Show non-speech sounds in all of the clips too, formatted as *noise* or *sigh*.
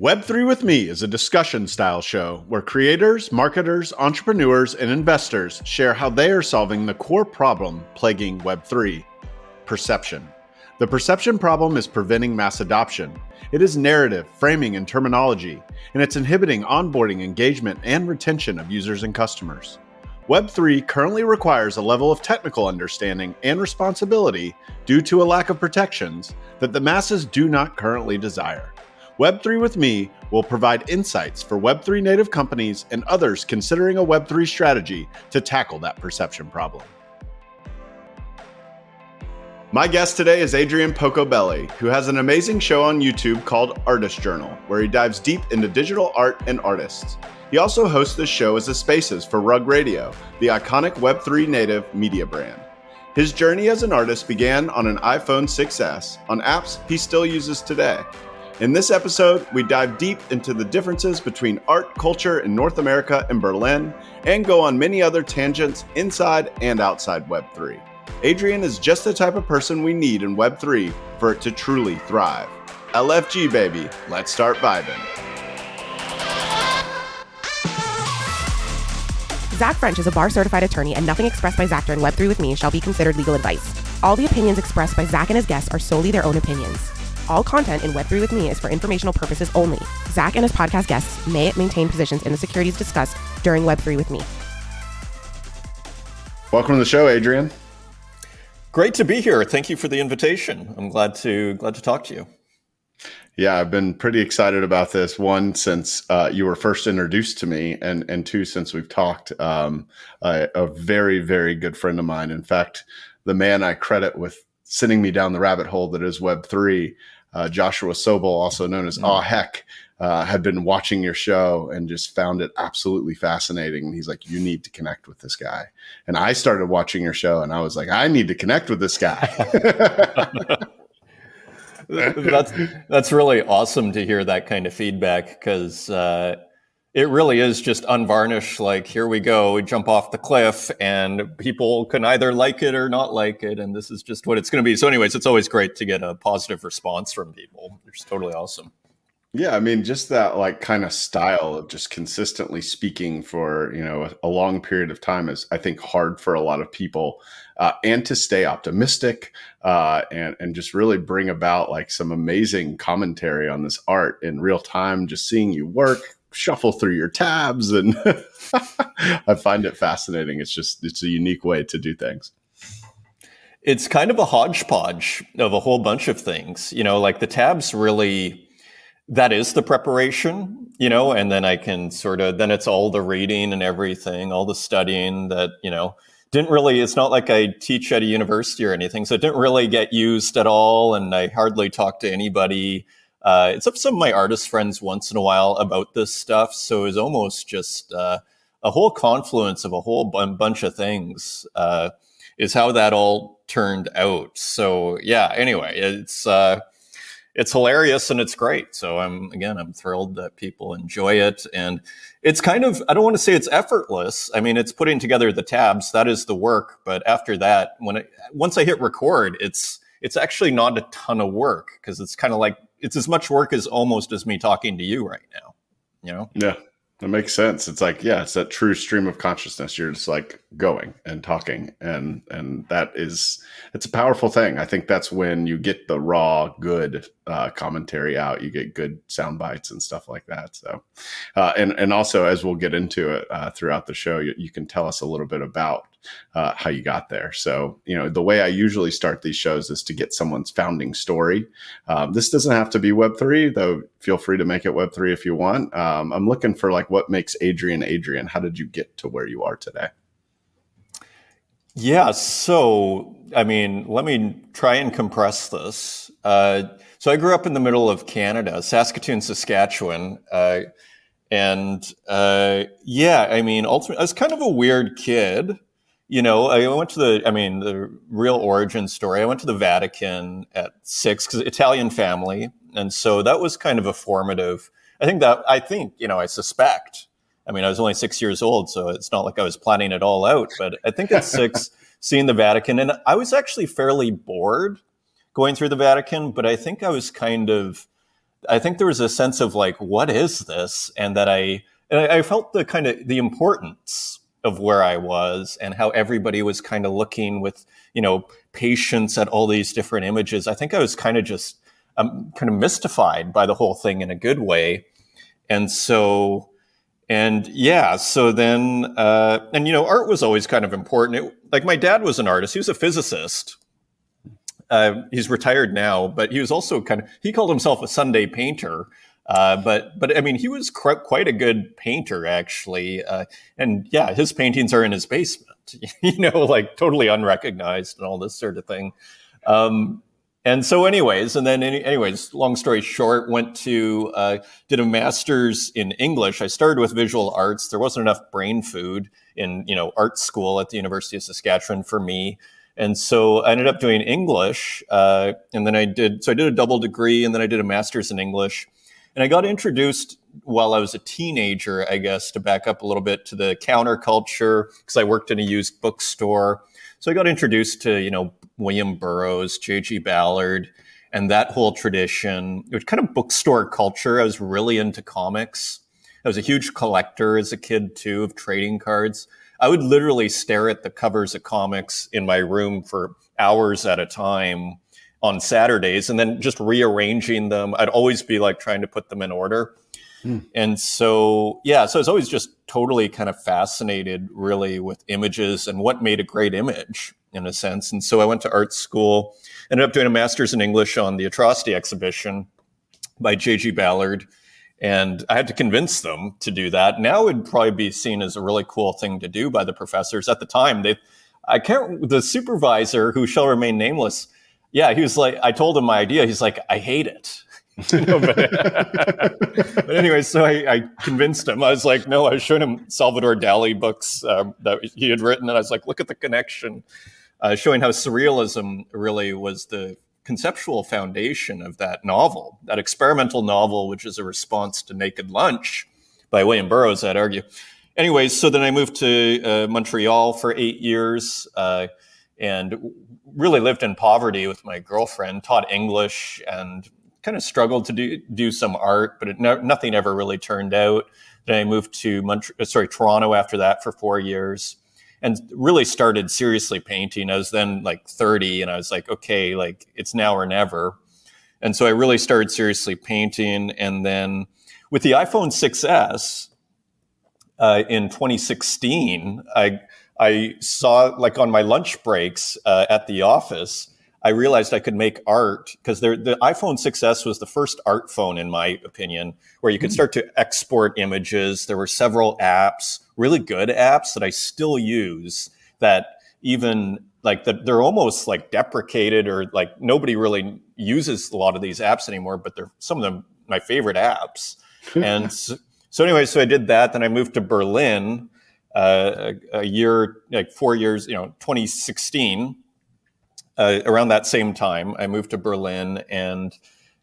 Web3 with Me is a discussion style show where creators, marketers, entrepreneurs, and investors share how they are solving the core problem plaguing Web3 perception. The perception problem is preventing mass adoption. It is narrative, framing, and terminology, and it's inhibiting onboarding, engagement, and retention of users and customers. Web3 currently requires a level of technical understanding and responsibility due to a lack of protections that the masses do not currently desire. Web3 with Me will provide insights for Web3 native companies and others considering a Web3 strategy to tackle that perception problem. My guest today is Adrian Pocobelli, who has an amazing show on YouTube called Artist Journal, where he dives deep into digital art and artists. He also hosts this show as a Spaces for Rug Radio, the iconic Web3 native media brand. His journey as an artist began on an iPhone 6S, on apps he still uses today, in this episode, we dive deep into the differences between art culture in North America and Berlin and go on many other tangents inside and outside Web3. Adrian is just the type of person we need in Web3 for it to truly thrive. LFG, baby, let's start vibing. Zach French is a bar certified attorney, and nothing expressed by Zach during Web3 with me shall be considered legal advice. All the opinions expressed by Zach and his guests are solely their own opinions. All content in Web3 with me is for informational purposes only. Zach and his podcast guests may maintain positions in the securities discussed during Web3 with me. Welcome to the show, Adrian. Great to be here. Thank you for the invitation. I'm glad to glad to talk to you. Yeah, I've been pretty excited about this. One, since uh, you were first introduced to me, and and two, since we've talked. Um, a, a very very good friend of mine. In fact, the man I credit with sending me down the rabbit hole that is Web three. Uh, Joshua Sobel, also known as mm. Aw Heck, uh, had been watching your show and just found it absolutely fascinating. And he's like, "You need to connect with this guy." And I started watching your show, and I was like, "I need to connect with this guy." *laughs* that's that's really awesome to hear that kind of feedback because uh, it really is just unvarnished. Like, here we go, we jump off the cliff, and people can either like it or not like it, and this is just what it's going to be. So, anyways, it's always great to get a positive response from people. It's totally awesome. Yeah, I mean, just that like kind of style of just consistently speaking for you know a, long period of time is, I think, hard for a lot of people, uh, and to stay optimistic uh, and and just really bring about like some amazing commentary on this art in real time. Just seeing you work, shuffle through your tabs and *laughs* I find it fascinating. It's just it's a unique way to do things. It's kind of a hodgepodge of a whole bunch of things. You know, like the tabs really that is the preparation, you know, and then I can sort of then it's all the reading and everything, all the studying that, you know, didn't really it's not like I teach at a university or anything, so it didn't really get used at all and I hardly talk to anybody uh, it's up some of my artist friends once in a while about this stuff. So it's almost just uh, a whole confluence of a whole b- bunch of things uh, is how that all turned out. So yeah, anyway, it's uh, it's hilarious and it's great. So I'm again, I'm thrilled that people enjoy it, and it's kind of I don't want to say it's effortless. I mean, it's putting together the tabs that is the work, but after that, when it once I hit record, it's it's actually not a ton of work because it's kind of like it's as much work as almost as me talking to you right now. You know? Yeah. That makes sense. It's like, yeah, it's that true stream of consciousness. You're just like going and talking, and and that is it's a powerful thing. I think that's when you get the raw, good uh, commentary out. You get good sound bites and stuff like that. So, uh, and and also as we'll get into it uh, throughout the show, you, you, can tell us a little bit about uh, how you got there. So, you know, the way I usually start these shows is to get someone's founding story. Um, this doesn't have to be Web3, though. Feel free to make it Web3 if you want. Um, I'm looking for like what makes Adrian Adrian. How did you get to where you are today? Yeah. So, I mean, let me try and compress this. Uh, so, I grew up in the middle of Canada, Saskatoon, Saskatchewan. Uh, and uh, yeah, I mean, ultimately, I was kind of a weird kid you know, I went to the, I mean, the real origin story. I went to the Vatican at six because Italian family. And so that was kind of a formative. I think that, I think, you know, I suspect. I mean, I was only six years old, so it's not like I was planning it all out, but I think at six, *laughs* seeing the Vatican, and I was actually fairly bored going through the Vatican, but I think I was kind of, I think there was a sense of like, what is this? And that I, and I, felt the kind of the importance of where I was and how everybody was kind of looking with, you know, patience at all these different images. I think I was kind of just um, kind of mystified by the whole thing in a good way. And so, and yeah, so then, uh, and you know, art was always kind of important. It, like my dad was an artist, he was a physicist. Uh, he's retired now, but he was also kind of, he called himself a Sunday painter. Uh, but but I mean, he was cr- quite a good painter, actually. Uh, and yeah, his paintings are in his basement, *laughs* you know, like totally unrecognized and all this sort of thing. Um, and so, anyways, and then, any, anyways, long story short, went to uh, did a master's in English. I started with visual arts. There wasn't enough brain food in you know art school at the University of Saskatchewan for me. And so I ended up doing English, uh, and then I did. So I did a double degree, and then I did a master's in English. And I got introduced while I was a teenager, I guess, to back up a little bit to the counterculture because I worked in a used bookstore. So I got introduced to, you know, William Burroughs, J.G. Ballard, and that whole tradition. which kind of bookstore culture. I was really into comics. I was a huge collector as a kid too of trading cards. I would literally stare at the covers of comics in my room for hours at a time on Saturdays and then just rearranging them. I'd always be like trying to put them in order. Hmm. And so, yeah, so I was always just totally kind of fascinated really with images and what made a great image in a sense. And so I went to art school, ended up doing a master's in English on the Atrocity exhibition by J.G. Ballard. And I had to convince them to do that. Now it would probably be seen as a really cool thing to do by the professors. At the time, they, I can't, the supervisor who shall remain nameless, yeah, he was like, I told him my idea. He's like, I hate it. but, *laughs* but, anyway, so I, I, convinced him. I was like, no, I showed him Salvador Dali books um, that he had written, and I was like, look at the connection, uh, showing how surrealism really was the conceptual foundation of that novel, that experimental novel, which is a response to Naked Lunch by William Burroughs, I'd argue. Anyways, so then I moved to uh, Montreal for eight years. Uh, and really lived in poverty with my girlfriend, taught English, and kind of struggled to do do some art, but no, nothing ever really turned out. Then I moved to Montreal, uh, sorry Toronto after that for four years, and really started seriously painting. I was then like 30, and I was like, okay, like it's now or never. And so I really started seriously painting, and then with the iPhone 6s uh, in 2016, I I saw like on my lunch breaks uh, at the office, I realized I could make art because the iPhone 6s was the first art phone, in my opinion, where you could hmm. start to export images. There were several apps, really good apps that I still use that even like that they're almost like deprecated or like nobody really uses a lot of these apps anymore, but they're some of them my favorite apps. *laughs* and so, so anyway, so I did that. Then I moved to Berlin uh, a, a, year, like four years, you know, 2016, uh, around that same time, I moved to Berlin. And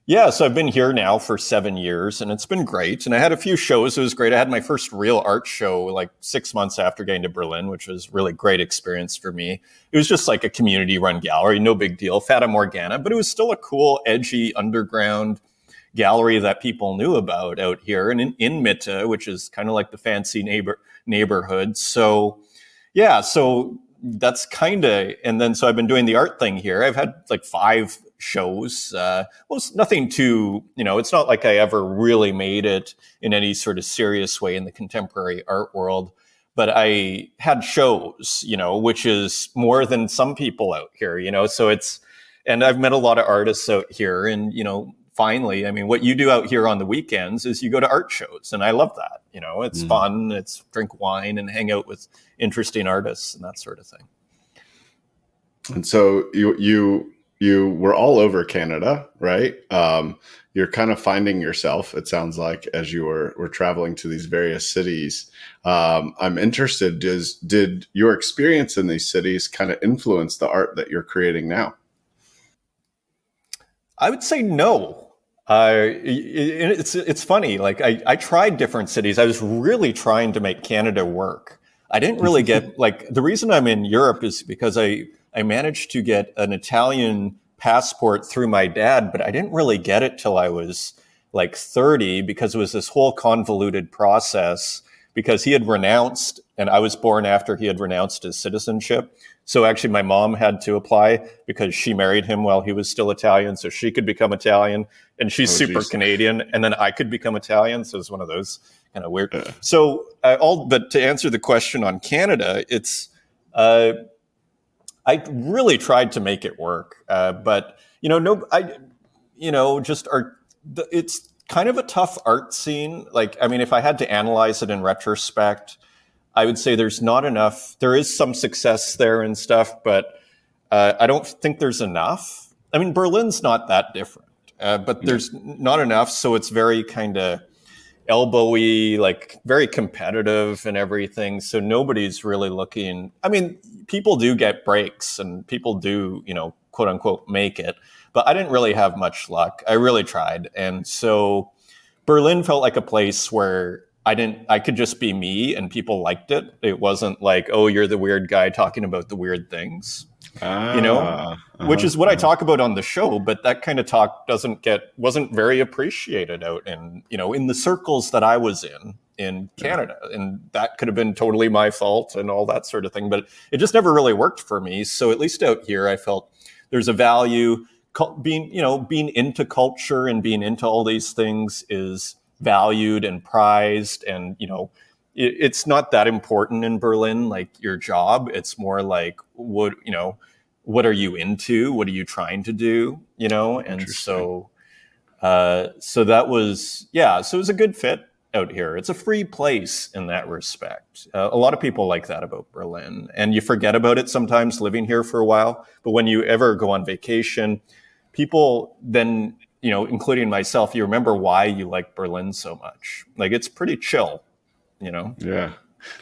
yeah, so I've been here now for seven years and it's been great. And I had a few shows. It was great. I had my first real art show like six months after getting to Berlin, which was really great experience for me. It was just like a community run gallery, no big deal, Fata Morgana, but it was still a cool, edgy underground gallery that people knew about out here and in, in Mitte, which is kind of like the fancy neighbor neighborhood. So yeah, so that's kind of, and then so I've been doing the art thing here. I've had like five shows. Uh, well, it's nothing too, you know, it's not like I ever really made it in any sort of serious way in the contemporary art world. But I had shows, you know, which is more than some people out here, you know. So it's, and I've met a lot of artists out here, and you know, finally, I mean, what you do out here on the weekends is you go to art shows, and I love that. You know, it's mm. fun. It's drink wine and hang out with interesting artists and that sort of thing. And so you you you were all over Canada, right? Um, you're kind of finding yourself. It sounds like as you were were traveling to these various cities. Um, I'm interested. Does did your experience in these cities kind of influence the art that you're creating now? I would say no. Uh, it's it's funny. Like I, I tried different cities. I was really trying to make Canada work. I didn't really get *laughs* like the reason I'm in Europe is because I I managed to get an Italian passport through my dad, but I didn't really get it till I was like 30 because it was this whole convoluted process because he had renounced and I was born after he had renounced his citizenship. So actually my mom had to apply because she married him while he was still Italian so she could become Italian and she's oh, super geez. Canadian and then I could become Italian so it's one of those kind of weird. Uh. So uh, all but to answer the question on Canada it's uh, I really tried to make it work uh, but you know no I you know just are it's kind of a tough art scene. Like, I mean, if I had to analyze it in retrospect, I would say there's not enough. There is some success there and stuff, but uh, I don't think there's enough. I mean, Berlin's not that different, uh, but there's not enough. So it's very kind of elbowy, like very competitive and everything. So nobody's really looking. I mean, people do get breaks and people do, you know, quote unquote, make it but I didn't really have much luck. I really tried. And so Berlin felt like a place where I didn't I could just be me and people liked it. It wasn't like, "Oh, you're the weird guy talking about the weird things." Ah, you know, uh-huh, which is what uh-huh. I talk about on the show, but that kind of talk doesn't get wasn't very appreciated out in, you know, in the circles that I was in in Canada. Yeah. And that could have been totally my fault and all that sort of thing, but it just never really worked for me. So at least out here I felt there's a value being you know being into culture and being into all these things is valued and prized and you know it, it's not that important in berlin like your job. It's more like what you know what are you into? What are you trying to do? You know and so uh, so that was yeah so it was a good fit out here. It's a free place in that respect. Uh, a lot of people like that about berlin. And you forget about it sometimes living here for a while. But when you ever go on vacation people then you know including myself you remember why you like berlin so much. Like it's pretty chill you know? Yeah.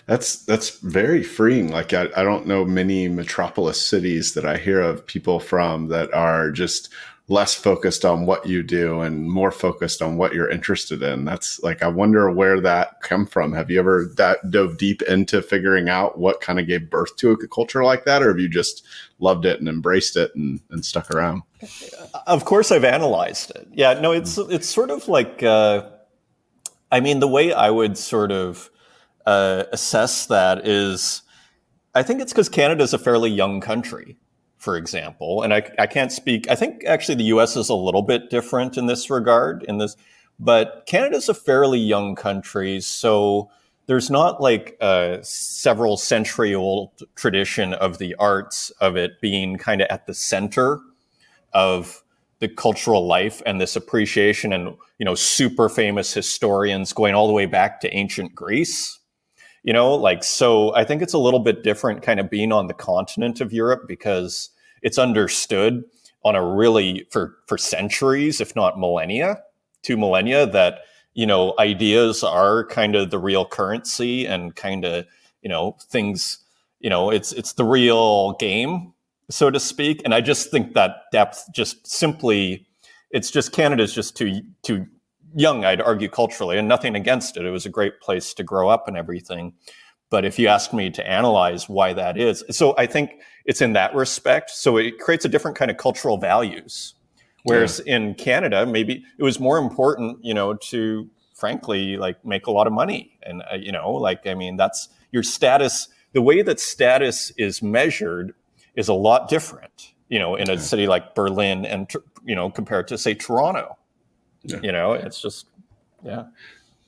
That's that's very freeing. Like I, I don't know many metropolis cities that i hear of people from that are just less focused on what you do and more focused on what you're interested in. That's like I wonder where that come from. Have you ever that dove deep into figuring out what kind of gave birth to a culture like that, or have you just loved it and embraced it and, and stuck around? Of course, I've analyzed it. Yeah, no, it's it's sort of like uh, I mean the way I would sort of uh, assess that is. I think it's because Canada is a fairly young country for example. And I, I can't speak, I think actually the US is a little bit different in this regard, in this, but Canada's a fairly young country. So there's not like a several century old tradition of the arts of it being kind of at the center of the cultural life and this appreciation and you know super famous historians going all the way back to ancient greece you know like so i think it's a little bit different kind of being on the continent of europe because it's understood on a really for for centuries if not millennia two millennia that you know ideas are kind of the real currency and kind of you know things you know it's it's the real game so to speak and i just think that depth just simply it's just canada's just too too young, I'd argue culturally, and nothing against it. It was a great place to grow up and everything. But if you ask me to analyze why that is, so I think it's in that respect. So it creates a different kind of cultural values. Whereas yeah. in Canada, maybe it was more important, you know, to frankly like make a lot of money. And, uh, you know, like, I mean, that's your status. The way that status is measured is a lot different, you know, in a city like Berlin and, you know, compared to, say, Toronto yeah. You know, it's just, yeah.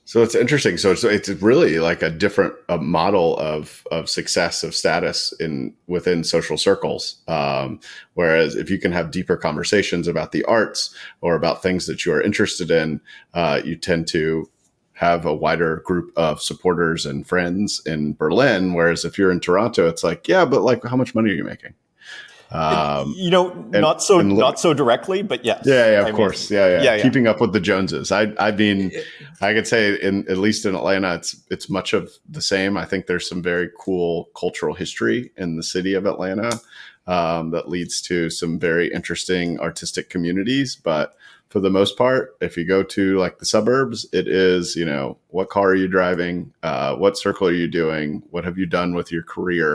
So it's interesting. So it's, it's really like a different a model of of success of status in within social circles. Um, whereas if you can have deeper conversations about the arts or about things that you are interested in, uh, you tend to have a wider group of supporters and friends in Berlin. Whereas if you're in Toronto, it's like, yeah, but like, how much money are you making? Um, *laughs* you know, and, not so look, not so directly, but yes. Yeah, yeah, of I course. Mean, yeah, yeah, yeah, Keeping up with the Joneses. I I mean, I could say in at least in Atlanta, it's it's much of the same. I think there's some very cool cultural history in the city of Atlanta um, that leads to some very interesting artistic communities, but for the most part, if you go to like the suburbs, it is, you know, what car are you driving? Uh, what circle are you doing? What have you done with your career?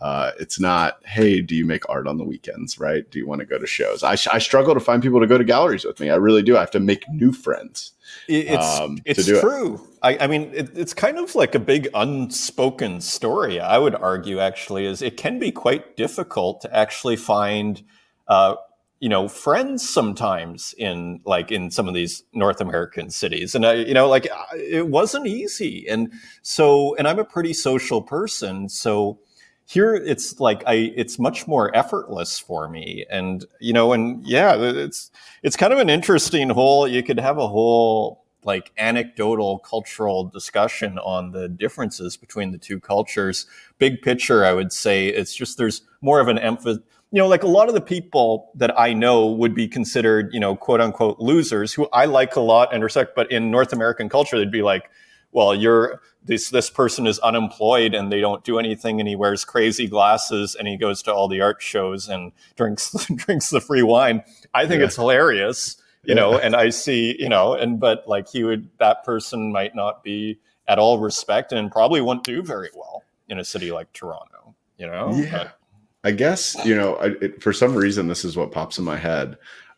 Uh, it's not, hey, do you make art on the weekends, right? Do you want to go to shows? I, I struggle to find people to go to galleries with me. I really do. I have to make new friends. It's um, it's true. It. I, I, mean, it, it's kind of like a big unspoken story. I would argue, actually, is it can be quite difficult to actually find, uh, you know, friends sometimes in like in some of these North American cities, and I, you know, like it wasn't easy. And so, and I'm a pretty social person, so here it's like i it's much more effortless for me. And you know and yeah it's it's kind of an interesting whole you could have a whole like anecdotal cultural discussion on the differences between the two cultures. Big picture i would say it's just there's more of an emphasis you know like a lot of the people that i know would be considered you know quote unquote losers who i like a lot and respect but in north american culture they'd be like well, you're this this person is unemployed and they don't do anything and he wears crazy glasses and he goes to all the art shows and drinks *laughs* drinks the free wine. I think yeah. it's hilarious, you yeah. know, and I see, you know, and but like he would that person might not be at all respected and probably won't do very well in a city like Toronto, you know? Yeah. But, I guess, you know, I, it, for some reason, this is what pops in my head.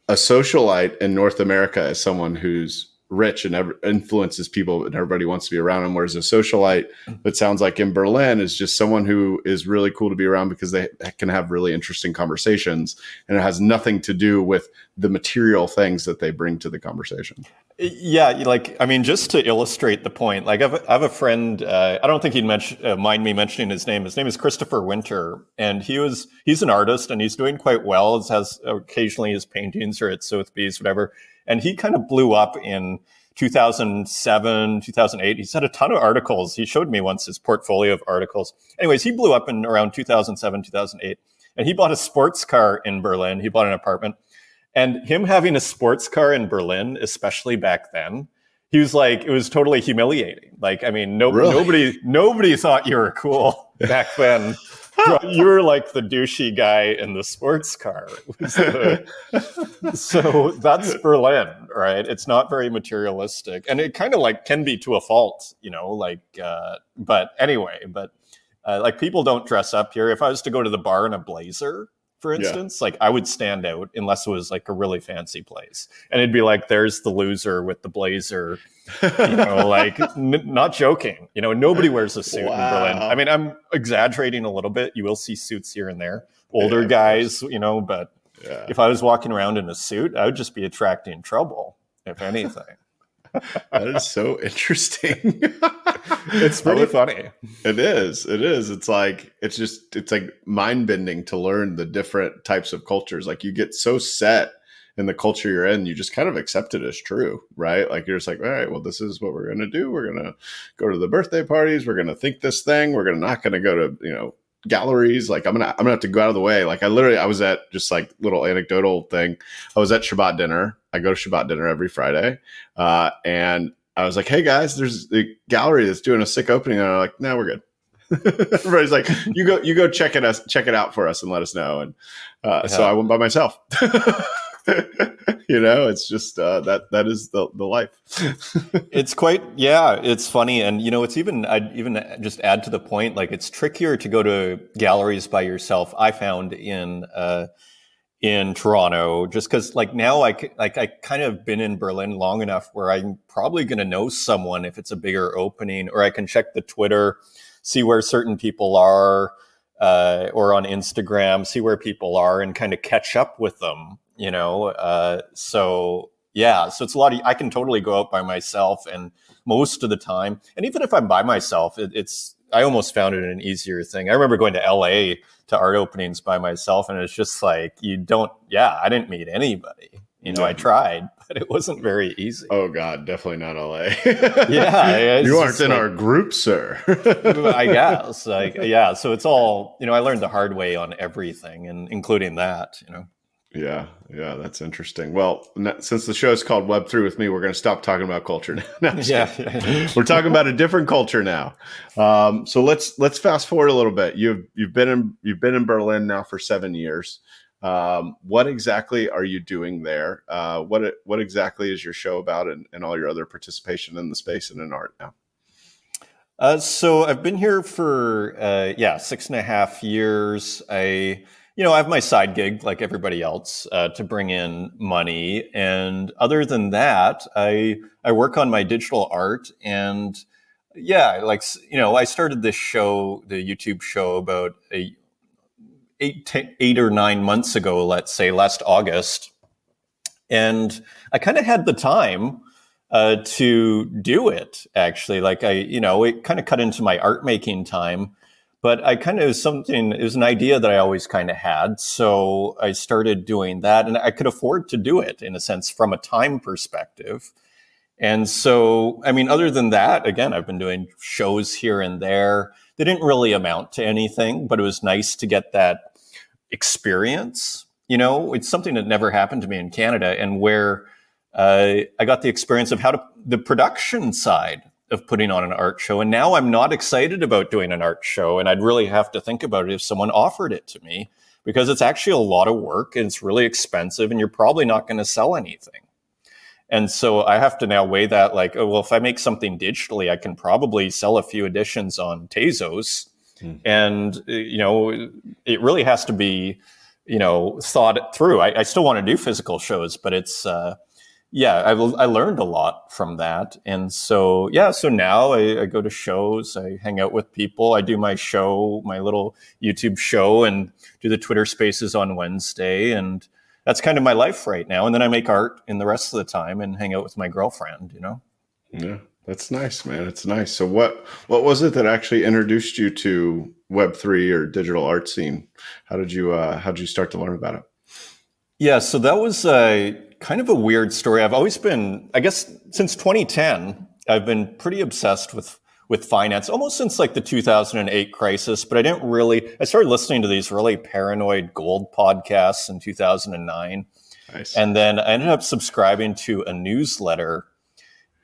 A socialite in North America is someone who's rich and ever, influences people and everybody wants to be around him. Whereas a socialite, it sounds like in Berlin, is just someone who is really cool to be around because they can have really interesting conversations and it has nothing to do with the material things that they bring to the conversation. Yeah, like I mean, just to illustrate the point, like I have, I have a friend. Uh, I don't think he'd uh, mind me mentioning his name. His name is Christopher Winter, and he was he's an artist and he's doing quite well. Has occasionally his paintings are at Sotheby's, whatever and he kind of blew up in 2007, 2008. He's had a ton of articles. He showed me once his portfolio of articles. Anyways, he blew up in around 2007, 2008. And he bought a sports car in Berlin. He bought an apartment. And him having a sports car in Berlin, especially back then, he was like, it was totally humiliating. Like, I mean, no, really? nobody, nobody thought you were cool *laughs* back then *laughs* you were like the douchey guy in the sports car. So that's Berlin, right? It's not very materialistic, and it kind of like can be to a fault, you know. Like, uh, but anyway, but uh, like people don't dress up here. If I was to go to the bar in a blazer, for instance, yeah. like I would stand out unless it was like a really fancy place. And it'd be like, there's the loser with the blazer, you know, *laughs* like n- not joking. You know, nobody wears a suit wow. in Berlin. I mean, I'm exaggerating a little bit. You will see suits here and there, older yeah, guys, you know, but yeah. if I was walking around in a suit, I would just be attracting trouble, if anything. That is so interesting. *laughs* it's pretty funny. It is. It is. It's like it's just it's like mind bending to learn the different types of cultures. Like you get so set in the culture you're in, you just kind of accept it as true, right? Like you're just like, all right, well, this is what we're gonna do. We're gonna go to the birthday parties. We're gonna think this thing. We're gonna not gonna go to you know galleries. Like I'm gonna I'm gonna have to go out of the way. Like I literally I was at just like little anecdotal thing. I was at Shabbat dinner. I go to Shabbat dinner every Friday, uh, and I was like, "Hey guys, there's a gallery that's doing a sick opening." And I'm like, "No, we're good." *laughs* Everybody's like, *laughs* "You go, you go check it us, check it out for us, and let us know." And uh, yeah. so I went by myself. *laughs* you know, it's just uh, that that is the the life. it's quite yeah, it's funny, and you know, it's even I'd even just add to the point, like it's trickier to go to galleries by yourself. I found in. Uh, in Toronto, just because like now I like I kind of been in Berlin long enough where I'm probably going to know someone if it's a bigger opening, or I can check the Twitter, see where certain people are, uh, or on Instagram, see where people are, and kind of catch up with them. You know, uh, so yeah, so it's a lot. Of, I can totally go out by myself, and most of the time, and even if I'm by myself, it, it's I almost found it an easier thing. I remember going to LA to art openings by myself, and it's just like you don't. Yeah, I didn't meet anybody. You know, I tried, *laughs* but it wasn't very easy. Oh God, definitely not LA. *laughs* yeah, you aren't in like, our group, sir. I *laughs* guess, like, yeah. So it's all you know. I learned the hard way on everything, and including that. You know. Yeah, yeah, that's interesting. Well, since the show is called Web Three with me, we're going to stop talking about culture *laughs* now. yeah, we're talking about a different culture now. Um, so let's let's fast forward a little bit. You've you've been in you've been in Berlin now for seven years. Um, what exactly are you doing there? Uh, what what exactly is your show about, and, and all your other participation in the space and in art now? Uh, so I've been here for uh, yeah six and a half years. I you know I have my side gig like everybody else uh, to bring in money, and other than that, I I work on my digital art. And yeah, like you know I started this show, the YouTube show, about a eight eight or nine months ago, let's say last August, and I kind of had the time uh, to do it actually. Like i you know it kind of cut into my art making time but i kind of something it was an idea that i always kind of had. So i started doing that and i could afford to do it in a sense from a time perspective. And so i mean other than that again i've been doing shows here and there. They didn't really amount to anything but it was nice to get that experience. You know it's something that never happened to me in canada and where uh, I got the experience of how to the production side of putting on an art show. And now I'm not excited about doing an art show. And I'd really have to think about it if someone offered it to me because it's actually a lot of work and it's really expensive and you're probably not going to sell anything. And so I have to now weigh that like, oh, well, if I make something digitally, I can probably sell a few editions on Tezos. Mm. And, uh, you know, it really has to be, you know, thought through. I, I still want to do physical shows, but it's, uh, yeah, I, I learned a lot from that. And so, yeah, so now I, I, go to shows, I hang out with people, I do my show, my little YouTube show, and do the Twitter spaces on Wednesday. And that's kind of my life right now. And then I make art in the rest of the time and hang out with my girlfriend, you know? Yeah, that's nice, man. It's nice. So, what, what was it that actually introduced you to Web3 or digital art scene? How did you, uh, how did you start to learn about it? Yeah, so that was, uh, kind of a weird story. I've always been, I guess, since 2010, I've been pretty obsessed with with finance almost since like the 2008 crisis. But I didn't really. I started listening to these really paranoid gold podcasts in 2009, nice. and then I ended up subscribing to a newsletter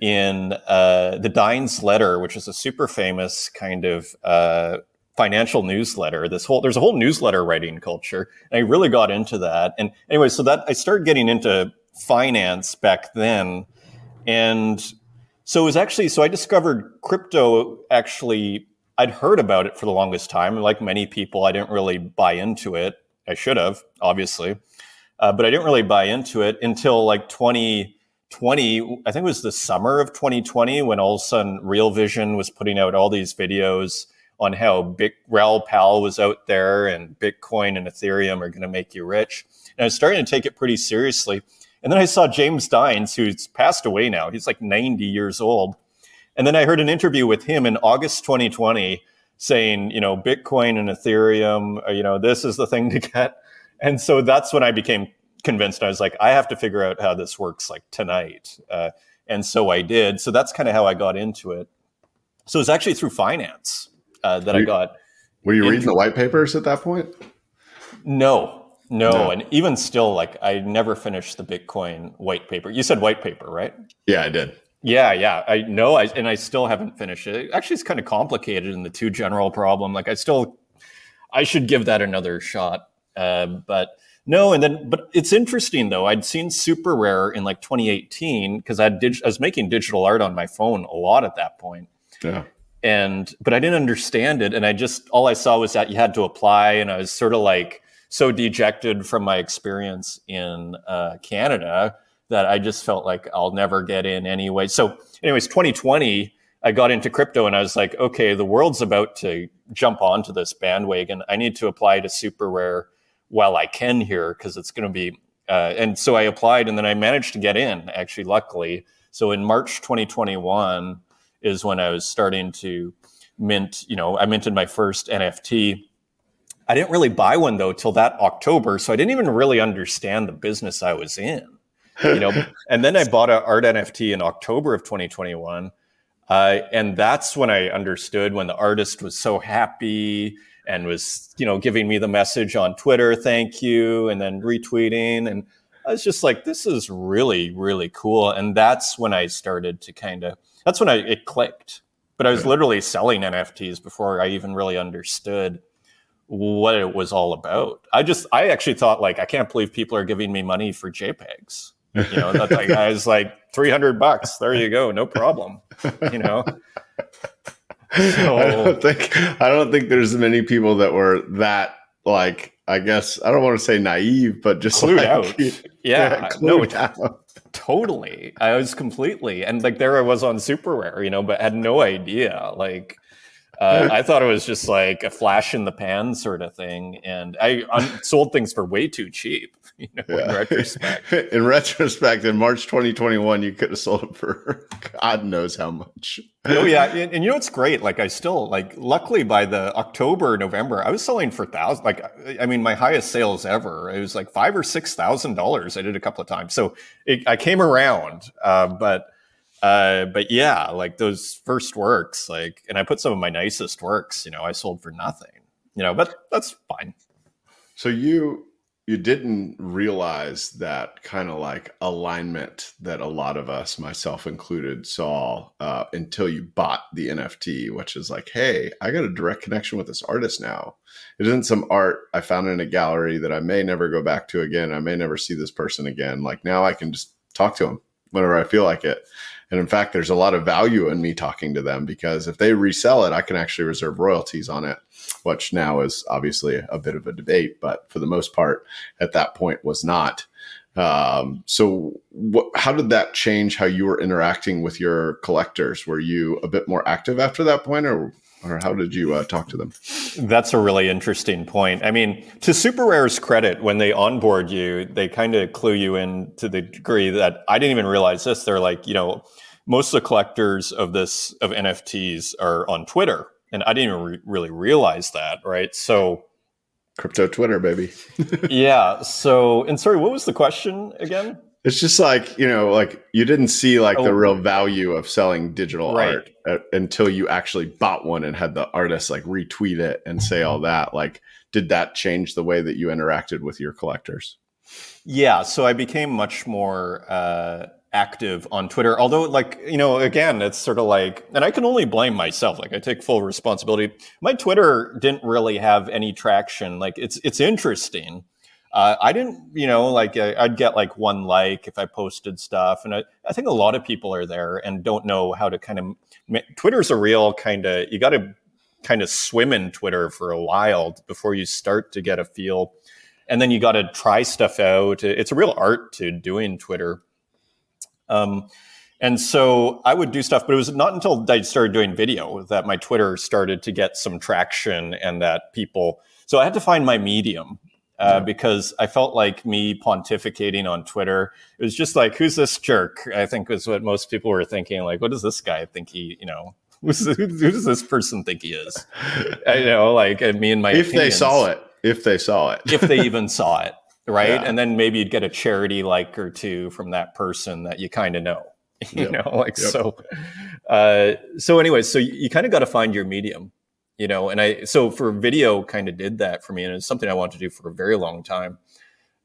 in uh, the Dines Letter, which is a super famous kind of uh, financial newsletter. This whole there's a whole newsletter writing culture, and I really got into that. And anyway, so that I started getting into finance back then. And so it was actually, so I discovered crypto actually, I'd heard about it for the longest time. Like many people, I didn't really buy into it. I should have, obviously. Uh, but I didn't really buy into it until like 2020. I think it was the summer of 2020 when all of a sudden Real Vision was putting out all these videos on how big Raoul Pal was out there and Bitcoin and Ethereum are going to make you rich. And I was starting to take it pretty seriously. And then I saw James Dines, who's passed away now. He's like 90 years old. And then I heard an interview with him in August 2020 saying, you know, Bitcoin and Ethereum, uh, you know, this is the thing to get. And so that's when I became convinced. I was like, I have to figure out how this works like tonight. Uh, and so I did. So that's kind of how I got into it. So it was actually through finance uh, that you, I got. Were you reading the white papers at that point? No, no, no, and even still, like I never finished the Bitcoin white paper. You said white paper, right? Yeah, I did. Yeah, yeah, I know, I, and I still haven't finished it. Actually, it's kind of complicated in the two general problem. Like, I still, I should give that another shot. Uh, but no, and then, but it's interesting though. I'd seen SuperRare in like 2018 because I dig- I was making digital art on my phone a lot at that point. Yeah. And but I didn't understand it, and I just all I saw was that you had to apply, and I was sort of like so dejected from my experience in uh, Canada that I just felt like I'll never get in anyway. So, anyways, 2020, I got into crypto and I was like, okay, the world's about to jump onto this bandwagon. I need to apply to SuperRare while I can here because it's going to be. Uh, and so I applied and then I managed to get in, actually, luckily. So in March 2021 is when I was starting to mint, you know, I minted my first NFT I didn't really buy one though till that October, so I didn't even really understand the business I was in. You know, *laughs* and then I bought an art NFT in October of 2021, uh, and that's when I understood when the artist was so happy and was you know giving me the message on Twitter, thank you, and then retweeting, and I was just like, this is really really cool, and that's when I started to kind of that's when I it clicked. But I was literally selling NFTs before I even really understood what it was all about. I just, I actually thought like, I can't believe people are giving me money for JPEGs. You know, that like, I was like *laughs* 300 bucks. There you go. No problem. You know? So, *laughs* I don't think I don't think there's many people that were that like I guess I don't want to say naive, but just clued like, out. *laughs* Yeah, yeah no, out. totally. I was completely and like there I was on SuperRare, you know, but had no idea. Like uh, *laughs* I thought it was just like a flash in the pan sort of thing, and I un- sold things for way too cheap. *laughs* You know, yeah. in retrospect. *laughs* in retrospect, in March 2021, you could have sold it for God knows how much. oh yeah, and, and, you know what's great? Like I still like. Luckily, by the October, November, I was selling for thousand. Like I mean, my highest sales ever. It was like five or six thousand dollars. I did a couple of times, so it, I came around. Uh, but uh, but yeah, like those first works, like, and I put some of my nicest works, you know, I sold for nothing, you know, but that's fine. So you you didn't realize that kind of like alignment that a lot of us, myself included, saw uh, until you bought the NFT, which is like, hey, I got a direct connection with this artist now. It isn't some art I found in a gallery that I may never go back to again. I may never see this person again. Like now I can just talk to him whenever I feel like it. And in fact, there's a lot of value in me talking to them because if they resell it, I can actually reserve royalties on it, which now is obviously a bit of a debate, but for the most part, at that point was not. Um, so, what, how did that change how you were interacting with your collectors? Were you a bit more active after that point, or or how did you uh, talk to them? That's a really interesting point. I mean, to SuperRare's credit, when they onboard you, they kind of clue you in to the degree that I didn't even realize this. They're like, you know, most of the collectors of this of NFTs are on Twitter, and I didn't even re- really realize that. Right, so crypto Twitter, baby. *laughs* yeah. So, and sorry, what was the question again? It's just like you know, like you didn't see like oh, the real value of selling digital right. art uh, until you actually bought one and had the artist like retweet it and say all that. Like, did that change the way that you interacted with your collectors? Yeah, so I became much more uh, active on Twitter. Although, like you know, again, it's sort of like, and I can only blame myself. Like, I take full responsibility. My Twitter didn't really have any traction. Like, it's it's interesting uh, I didn't, you know, like I'd get like one like if I posted stuff, and I, I think a lot of people are there and don't know how to kind of. Twitter's a real kind of you got to kind of swim in Twitter for a while before you start to get a feel, and then you got to try stuff out. It's a real art to doing Twitter. Um, and so I would do stuff, but it was not until I started doing video that my Twitter started to get some traction and that people. So I had to find my medium uh, because I felt like me pontificating on Twitter. It was just like, who's this jerk? I think was what most people were thinking. Like, what does this guy think he, you know, *laughs* who, does this person think he is? I *laughs* know, like me and my. If opinions, they saw it, if they saw it, if they even saw it, *laughs* right? Yeah. And then maybe you'd get a charity like or two from that person that you kind of know. You yep. know, like yep. so. Uh, so, anyway, so you, you kind of got to find your medium you know and i so for video kind of did that for me and it's something i wanted to do for a very long time.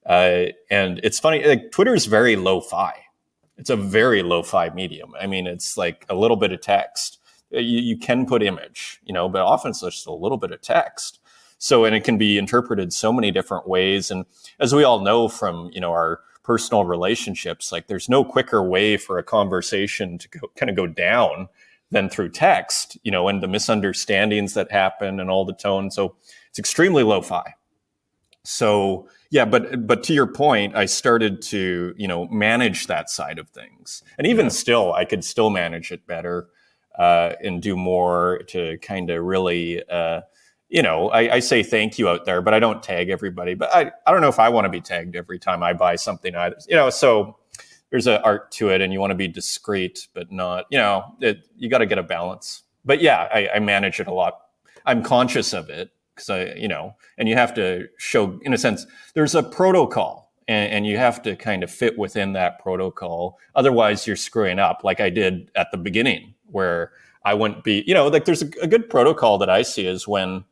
Uh, and it's funny like twitter is very lo-fi. It's a very lo-fi medium. I mean it's like a little bit of text. Uh, you, you can put image you know but often it's just a little bit of text. So and it can be interpreted so many different ways. And as we all know from you know our personal relationships like there's no quicker way for a conversation to go, kind of go down than through text, you know, and the misunderstandings that happen and all the tone. So it's extremely lo-fi. So yeah, but but to your point, I started to you know manage that side of things, and even yeah. still, I could still manage it better uh, and do more to kind of really. Uh, you know, I, I, say thank you out there, but I don't tag everybody. But I, I don't know if I want to be tagged every time I buy something. Either, you know, so there's an art to it and you want to be discreet but not you know it, you got to get a balance. But yeah I, I, manage it a lot. I'm conscious of it because i you know and you have to show in a sense there's a protocol and, and, you have to kind of fit within that protocol. Otherwise you're screwing up like i did at the beginning where i wouldn't be you know like there's a, a good protocol that i see is when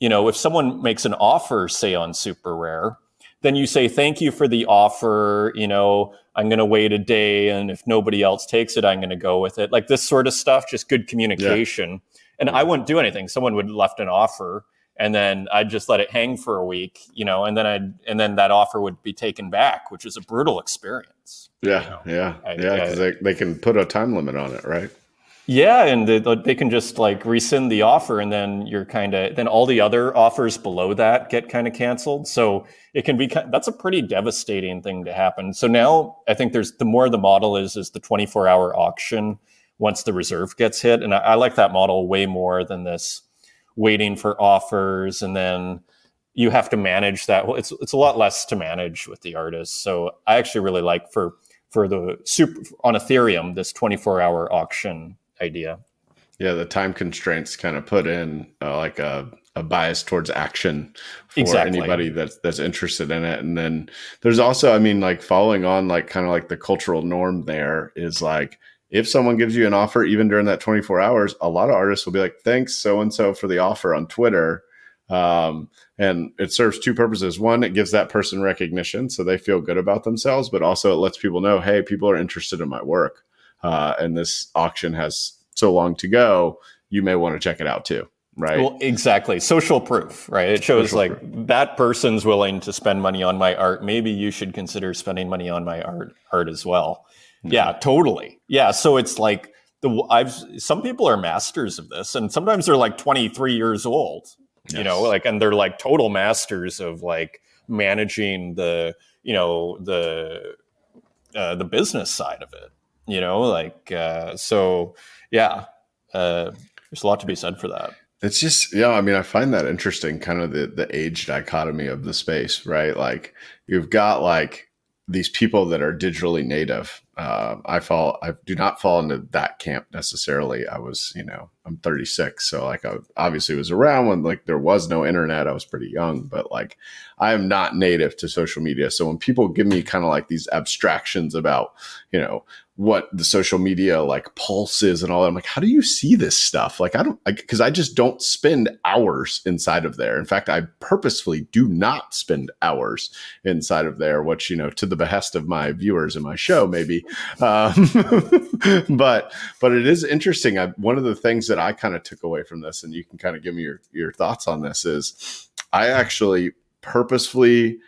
you know if someone makes an offer say on SuperRare then you say thank you for the offer you know i'm going to wait a day and if nobody else takes it i'm going to go with it. Like this sort of stuff just good communication. Yeah. and i wouldn't do anything. Someone would left an offer and then i'd just let it hang for a week you know and then i'd and then that offer would be taken back which is a brutal experience. Yeah you know? yeah I, yeah because they, they can put a time limit on it right Yeah, and the, they can just like rescind the offer, and then you're kind of then all the other offers below that get kind of canceled. So it can be that's a pretty devastating thing to happen. So now I think there's the more the model is is the 24 hour auction once the reserve gets hit, and I, I like that model way more than this waiting for offers and then you have to manage that. Well, it's it's a lot less to manage with the artists. So I actually really like for for the super on Ethereum this 24 hour auction idea. Yeah, the time constraints kind of put in uh, like a, a bias towards action for exactly. anybody that's that's interested in it. And then there's also, I mean, like following on like kind of like the cultural norm there is like if someone gives you an offer even during that 24 hours, a lot of artists will be like, thanks so and so for the offer on Twitter. Um, and it serves two purposes. One, it gives that person recognition so they feel good about themselves, but also it lets people know, hey, people are interested in my work. Uh, and this auction has so long to go, you may want to check it out too. Right. Well, exactly. Social proof, right? It shows Social like proof. that person's willing to spend money on my art. Maybe you should consider spending money on my art art as well. Mm-hmm. Yeah, totally. Yeah. So it's like the I've some people are masters of this, and sometimes they're like 23 years old. Yes. You know, like and they're like total masters of like managing the, you know, the uh, the business side of it. You know, like uh, so yeah, uh, there's a lot to be said for that. It's just yeah, I mean, I find that interesting, kind of the the age dichotomy of the space, right? Like you've got like these people that are digitally native. Uh, I fall, I do not fall into that camp necessarily. I was, you know, I'm 36, so like I obviously was around when like there was no internet. I was pretty young, but like I am not native to social media. So when people give me kind of like these abstractions about, you know, what the social media like pulse is and all that. I'm like, how do you see this stuff? Like, I don't, because I, I, just don't spend hours inside of there. In fact, I purposefully do not spend hours inside of there, which, you know, to the behest of my viewers and my show, maybe. Um, *laughs* but, but it is interesting. I, one of the things that I kind of took away from this, and you can kind of give me your, your thoughts on this, is I actually purposefully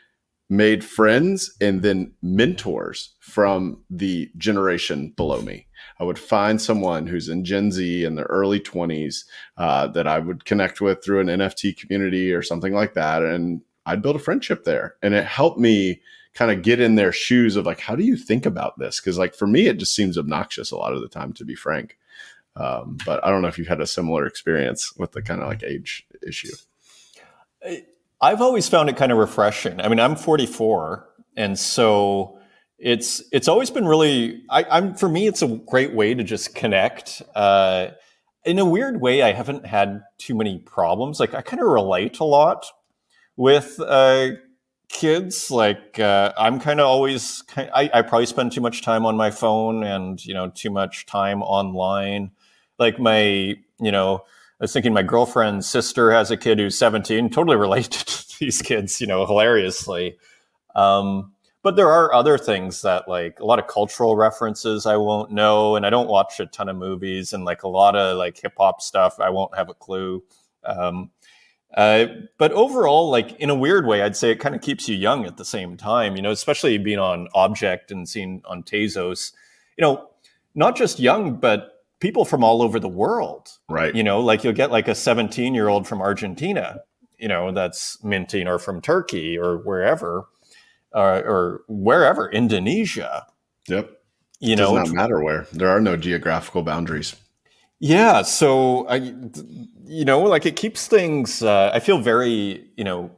made friends and then mentors from the generation below me. I would find someone who's in Gen Z in their early 20s uh, that I would connect with through an NFT community or something like that. And I'd build a friendship there. And it helped me kind of get in their shoes of like, how do you think about this? Because, like, for me, it just seems obnoxious a lot of the time, to be frank. Um, but I don't know if you've had a similar experience with the kind of like age issue. I've always found it kind of refreshing. I mean, I'm 44, and so it's it's always been really. I, am for me, it's a great way to just connect. Uh, in a weird way, I haven't had too many problems. Like I kind of relate a lot with uh, kids. Like uh, I'm kind of always. I, I probably spend too much time on my phone, and you know, too much time online. Like my, you know I was thinking my girlfriend's sister has a kid who's 17, totally related *laughs* to these kids, you know, hilariously. Um, but there are other things that like a lot of cultural references I won't know, and I don't watch a ton of movies, and like a lot of like hip hop stuff I won't have a clue. Um, uh, but overall, like in a weird way, I'd say it kind of keeps you young at the same time. You know, especially being on objkt and seeing on Tezos. You know, not just young, but people from all over the world. Right. You know, like you'll get like a 17 year old from Argentina, you know, that's minting or from Turkey or wherever, uh, or wherever, Indonesia. Yep. You know, it know, does not matter where. There are no geographical boundaries. Yeah. So, I, you know, like it keeps things, uh, I feel very, you know,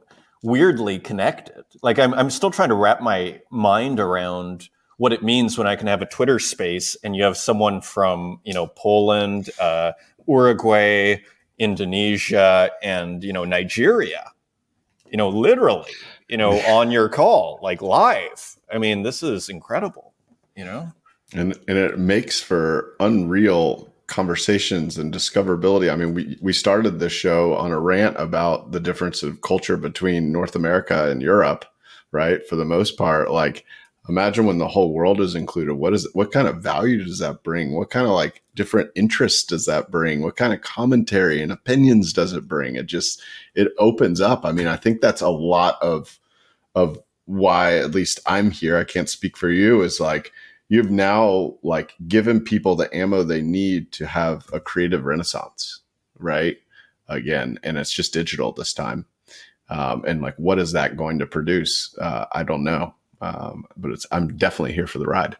weirdly connected. Like I'm, I'm still trying to wrap my mind around what it means when I can have a Twitter space and you have someone from you know Poland, uh, Uruguay, Indonesia, and you know Nigeria, you know literally, you know *laughs* on your call like live. I mean, this is incredible, you know. And and it makes for unreal conversations and discoverability. I mean, we we started this show on a rant about the difference of culture between North America and Europe, right? For the most part, like imagine when the whole world is included what is what kind of value does that bring what kind of like different interests does that bring what kind of commentary and opinions does it bring it just it opens up i mean i think that's a lot of of why at least i'm here i can't speak for you is like you've now like given people the ammo they need to have a creative renaissance, right? Again, and it's just digital this time. Um, and like, what is that going to produce? Uh, I don't know, um, but it's I'm definitely here for the ride.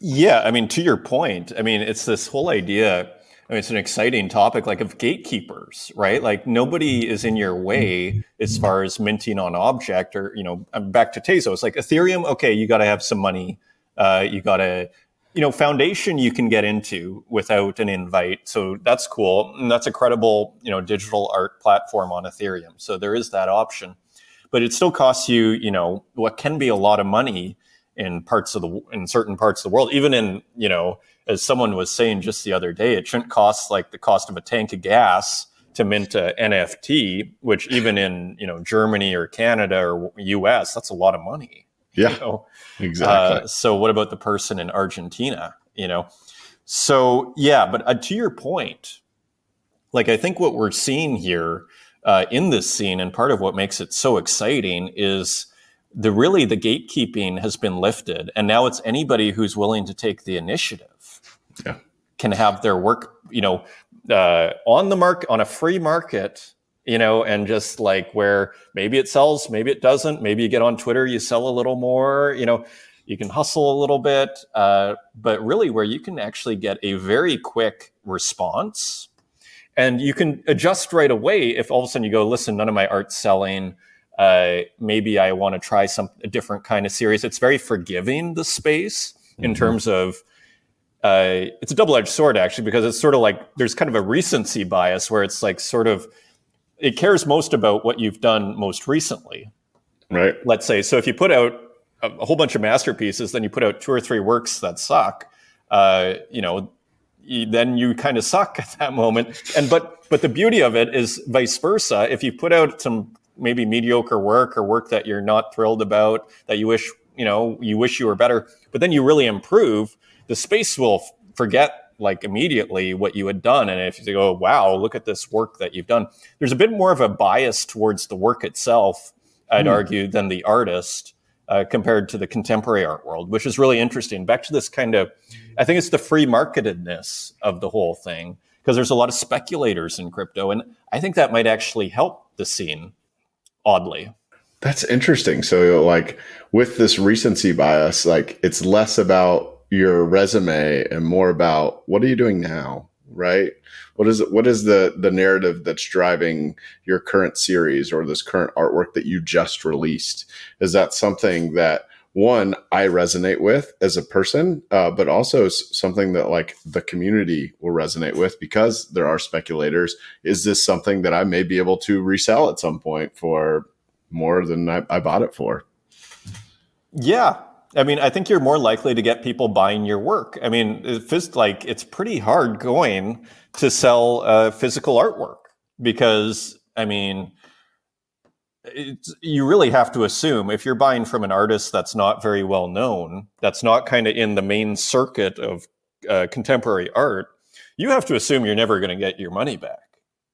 yeah, I mean, to your point, I mean, it's this whole idea I mean, it's an exciting topic, like of gatekeepers, right? Like nobody is in your way as far as minting on objkt, or you know, back to Tezos. Like Ethereum, okay, you got to have some money. Uh, you got to, you know, Foundation you can get into without an invite, so that's cool, and that's a credible, you know, digital art platform on Ethereum. So there is that option, but it still costs you, you know, what can be a lot of money in parts of the in certain parts of the world, even in you know as someone was saying just the other day, it shouldn't cost like the cost of a tank of gas to mint a NFT, which even in you know Germany or Canada or US, that's a lot of money. Yeah, you know? exactly. Uh, so what about the person in Argentina? You know, so yeah, but uh, to your point, like I think what we're seeing here uh, in this scene, and part of what makes it so exciting is the really the gatekeeping has been lifted, and now it's anybody who's willing to take the initiative yeah. can have their work, you know, uh, on the market on a free market, you know, and just like where maybe it sells, maybe it doesn't. Maybe you get on Twitter, you sell a little more, you know, you can hustle a little bit, uh, but really where you can actually get a very quick response. And you can adjust right away if all of a sudden you go, listen, none of my art's selling. Uh, maybe I want to try some a different kind of series. It's very forgiving the space mm-hmm. in terms of uh, it's a double-edged sword actually because it's sort of like there's kind of a recency bias where it's like sort of it cares most about what you've done most recently right let's say so if you put out a, a whole bunch of masterpieces then you put out two or three works that suck uh, you know you, then you kind of suck at that moment and but but the beauty of it is vice versa if you put out some maybe mediocre work or work that you're not thrilled about that you wish you know you wish you were better but then you really improve the space will forget like immediately what you had done. And if you go, wow, look at this work that you've done, there's a bit more of a bias towards the work itself, I'd mm. argue, than the artist. Uh, compared to the contemporary art world, which is really interesting. Back to this kind of, I think it's the free marketedness of the whole thing, because there's a lot of speculators in crypto. And I think that might actually help the scene, oddly. That's interesting. So, like, with this recency bias, like, it's less about your resume and more about what are you doing now right what is it what is the the narrative that's driving your current series or this current artwork that you just released? Is that something that one i resonate with as a person uh, but also something that like the community will resonate with because there are speculators. Is this something that i may be able to resell at some point for more than i, I bought it for? Yeah. I mean, I think you're more likely to get people buying your work. I mean, it's just like it's pretty hard going to sell uh, physical artwork because, I mean, you really have to assume if you're buying from an artist that's not very well known, that's not kind of in the main circuit of uh, contemporary art, you have to assume you're never going to get your money back.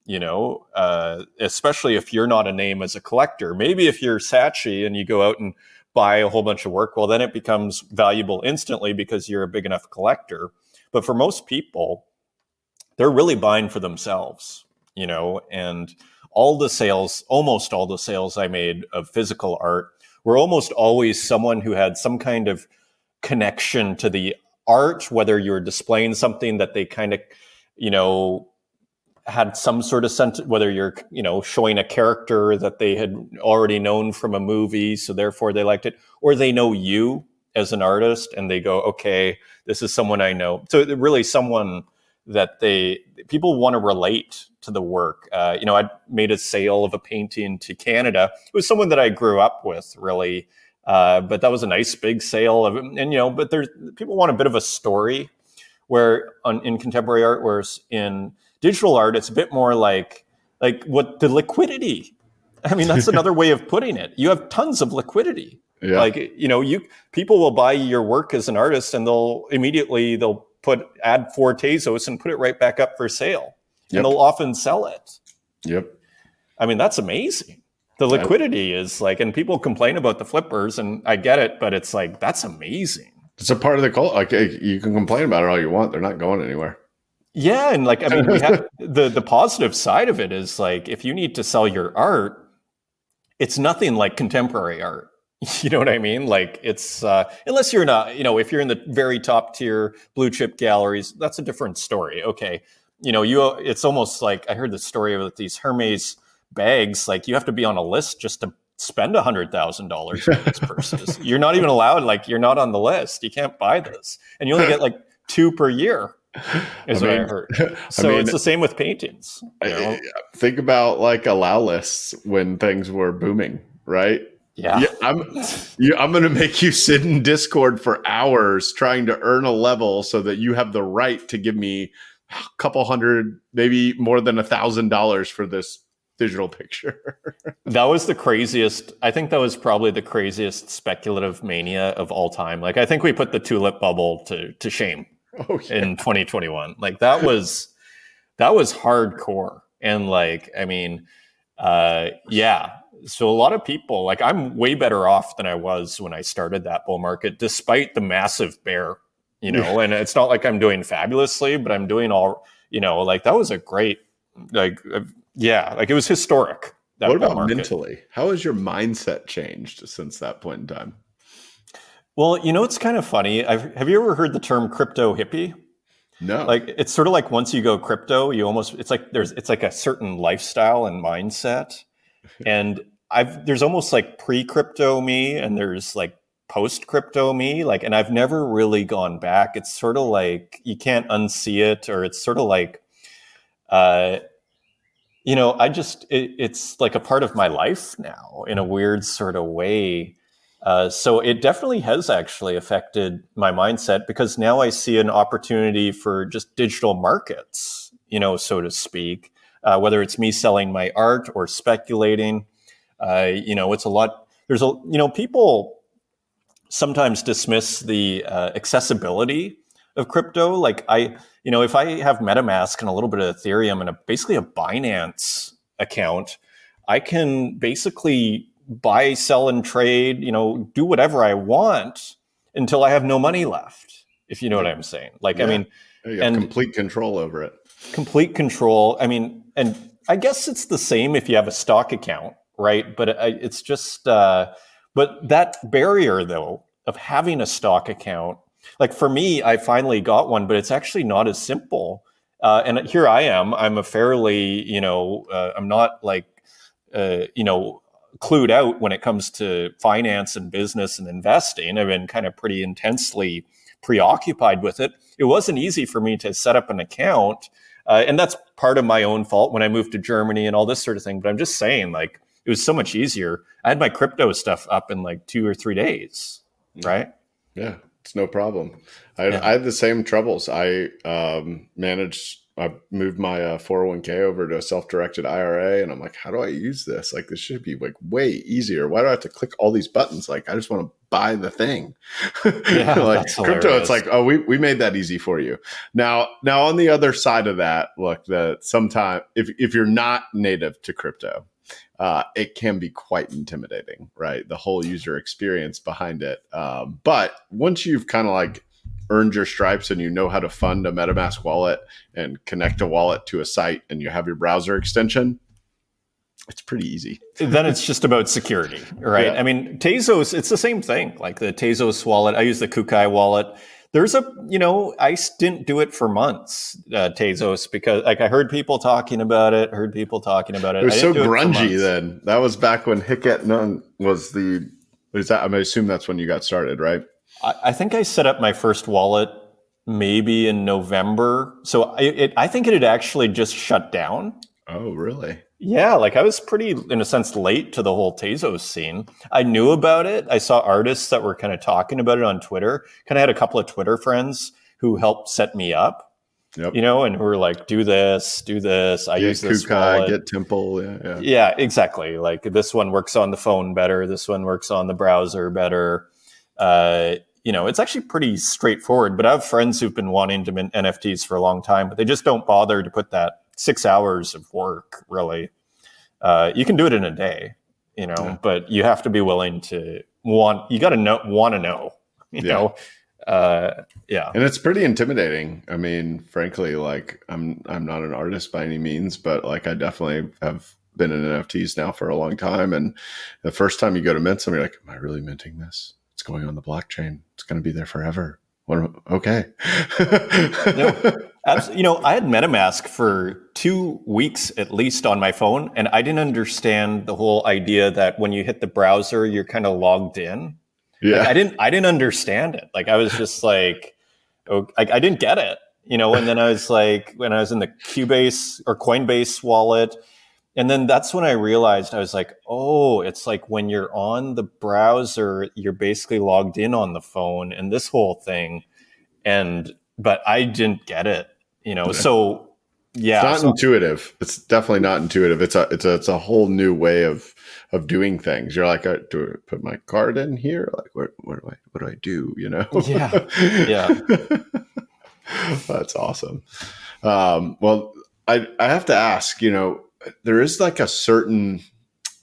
You know, uh, especially if you're not a name as a collector. Maybe if you're Saatchi and you go out and buy a whole bunch of work, well, then it becomes valuable instantly because you're a big enough collector. But for most people, they're really buying for themselves, you know, and all the sales, almost all the sales I made of physical art were almost always someone who had some kind of connection to the art, whether you're displaying something that they kind of, you know, had some sort of sense whether you're you know showing a character that they had already known from a movie so therefore they liked it or they know you as an artist and they go okay this is someone i know. So really someone that they people want to relate to the work uh, you know i made a sale of a painting to canada it was someone that i grew up with really uh, but that was a nice big sale of and you know but there's people want a bit of a story where on, in contemporary art whereas in digital art, it's a bit more like like what the liquidity. I mean, that's *laughs* another way of putting it. You have tons of liquidity. Yeah. Like you know, you people will buy your work as an artist, and they'll immediately they'll put add four Tezos and put it right back up for sale, yep. and they'll often sell it. Yep. I mean, that's amazing. The liquidity is like, and people complain about the flippers, and I get it, but it's like that's amazing. It's a part of the cult. Like you can complain about it all you want. They're not going anywhere. Yeah, and like I mean, we have, *laughs* the the positive side of it is like if you need to sell your art, it's nothing like contemporary art. *laughs* You know what I mean? Like it's uh, unless you're not, you know, if you're in the very top tier blue chip galleries, that's a different story. Okay, you know, you it's almost like I heard the story of these Hermes bags. Like you have to be on a list just to spend a hundred thousand dollars on these *laughs* purses. you're not even allowed. Like you're not on the list. You can't buy this, and you only get like two per year. *laughs* Is I mean, what I heard. So I mean, it's the same with paintings. You know? Think about like allow lists when things were booming, right? Yeah. yeah I'm I'm going to make you sit in Discord for hours trying to earn a level so that you have the right to give me a couple hundred, maybe more than a thousand dollars for this digital picture. *laughs* that was the craziest. I think that was probably the craziest speculative mania of all time. Like I think we put the tulip bubble to to shame oh, yeah. in 2021. Like that was that was hardcore. And like I mean, uh, yeah. So a lot of people like I'm way better off than I was when I started that bull market, despite the massive bear. You know, and it's not like I'm doing fabulously, but I'm doing all. You know, like that was a great like uh, yeah, like it was historic. what about market. mentally? How has your mindset changed since that point in time? Well, you know, it's kind of funny. I've, have you ever heard the term crypto hippie? No. Like it's sort of like once you go crypto, you almost it's like there's it's like a certain lifestyle and mindset. And I've there's almost like pre-crypto me and there's like post-crypto me. Like and I've never really gone back. It's sort of like you can't unsee it, or it's sort of like uh you know, I just, it, it's like a part of my life now in a weird sort of way. Uh, so it definitely has actually affected my mindset because now I see an opportunity for just digital markets, you know, so to speak, uh, whether it's me selling my art or speculating. Uh, you know, it's a lot, there's a, you know, people sometimes dismiss the uh, accessibility of crypto. Like I, you know, if I have MetaMask and a little bit of Ethereum and a, basically a Binance account, I can basically buy, sell, and trade. You know, do whatever I want until I have no money left. If you know what I'm saying. Like, yeah. I mean, and complete control over it. Complete control. I mean, and I guess it's the same if you have a stock account, right? But it's just, uh, but that barrier though of having a stock account like for me, I finally got one, but it's actually not as simple. Uh, and here I am. I'm a fairly, you know, uh, I'm not like, uh, you know, clued out when it comes to finance and business and investing. I've been kind of pretty intensely preoccupied with it. It wasn't easy for me to set up an account. Uh, and that's part of my own fault when I moved to Germany and all this sort of thing. But I'm just saying, like, it was so much easier. I had my crypto stuff up in like two or three days, right? Yeah. It's no problem. I, yeah. I had the same troubles. I um, managed. I moved my uh, 401k over to a self-directed IRA, and I'm like, how do I use this? Like, this should be like way easier. Why do I have to click all these buttons? Like, I just want to buy the thing. *laughs* Yeah, like crypto, it's like, oh, we we made that easy for you. Now, now on the other side of that, look, that sometimes if if you're not native to crypto, uh, it can be quite intimidating, right? The whole user experience behind it. Um, but once you've kind of like earned your stripes and you know how to fund a MetaMask wallet and connect a wallet to a site and you have your browser extension, it's pretty easy. *laughs* then it's just about security, right? Yeah. I mean, Tezos, it's the same thing. Like the Tezos wallet, I use the Kukai wallet there's a you know I didn't do it for months, uh, Tezos, because like I heard people talking about it, heard people talking about it. It was so grungy then. That was back when Hic Nunc was the. Was that? I assume that's when you got started, right? I, I think I set up my first wallet maybe in November. So I, it, I think it had actually just shut down. Oh, really? Yeah, like I was pretty, in a sense, late to the whole Tezos scene. I knew about it. I saw artists that were kind of talking about it on Twitter. Kind of had a couple of Twitter friends who helped set me up. Yep. You know, and who were like, "Do this, do this." I get use this Kukai, wallet. get Temple. Yeah, yeah, yeah, exactly. Like this one works on the phone better. This one works on the browser better. Uh, you know, it's actually pretty straightforward. But I have friends who've been wanting to mint NFTs for a long time, but they just don't bother to put that six hours of work, really. Uh, you can do it in a day, you know, yeah. but you have to be willing to want, you got to know, want to know, *laughs* you yeah. know, uh, yeah, and it's pretty intimidating. I mean, frankly, like I'm I'm not an artist by any means, but like I definitely have been in NFTs now for a long time. And the first time you go to mint something, you're like, am I really minting this? Going on the blockchain. It's going to be there forever. What, okay. *laughs* no, you know, I had MetaMask for two weeks at least on my phone, and I didn't understand the whole idea that when you hit the browser, you're kind of logged in. Yeah, like, I didn't. I didn't understand it. Like I was just like, oh, like I didn't get it. You know, and then I was like, when I was in the Cubase or Coinbase wallet, and then that's when I realized I was like, oh, it's like when you're on the browser, you're basically logged in on the phone and this whole thing. And, but I didn't get it, you know? So, yeah. It's not so, intuitive. It's definitely not intuitive. It's a, it's a, it's a whole new way of, of doing things. You're like, uh, do I put my card in here? Like, what, what do I, what do I do? You know? Yeah. *laughs* Yeah. That's awesome. Um, well, I, I have to ask, you know, there is like a certain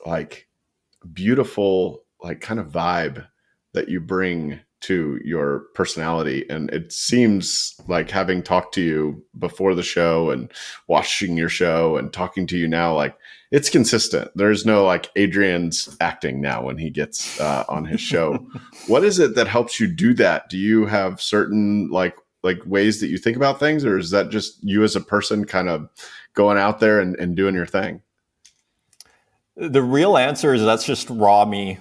like beautiful like kind of vibe that you bring to your personality. And it seems like having talked to you before the show and watching your show and talking to you now like it's consistent. There's no like adrian's acting now when he gets uh, on his show. *laughs* What is it that helps you do that? Do you have certain like like ways that you think about things or is that just you as a person kind of going out there and, and doing your thing? The real answer is that's just raw me.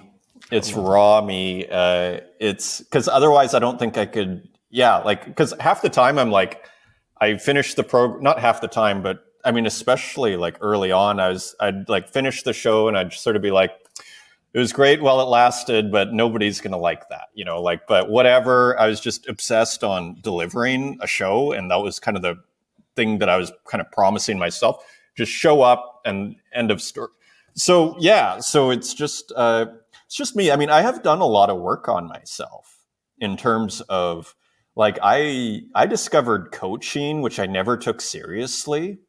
It's raw me. Uh, it's because otherwise I don't think I could. Yeah, like because half the time I'm like, I finished the program. Not half the time, but I mean, especially like early on, I was I'd like finish the show and I'd sort of be like, it was great while it lasted, but nobody's gonna like that, you know. Like, but whatever. I was just obsessed on delivering a show, and that was kind of the thing that I was kind of promising myself. Just show up and end of story. So yeah, so it's just uh, it's just me. I mean, I have done a lot of work on myself in terms of like I I discovered coaching, which I never took seriously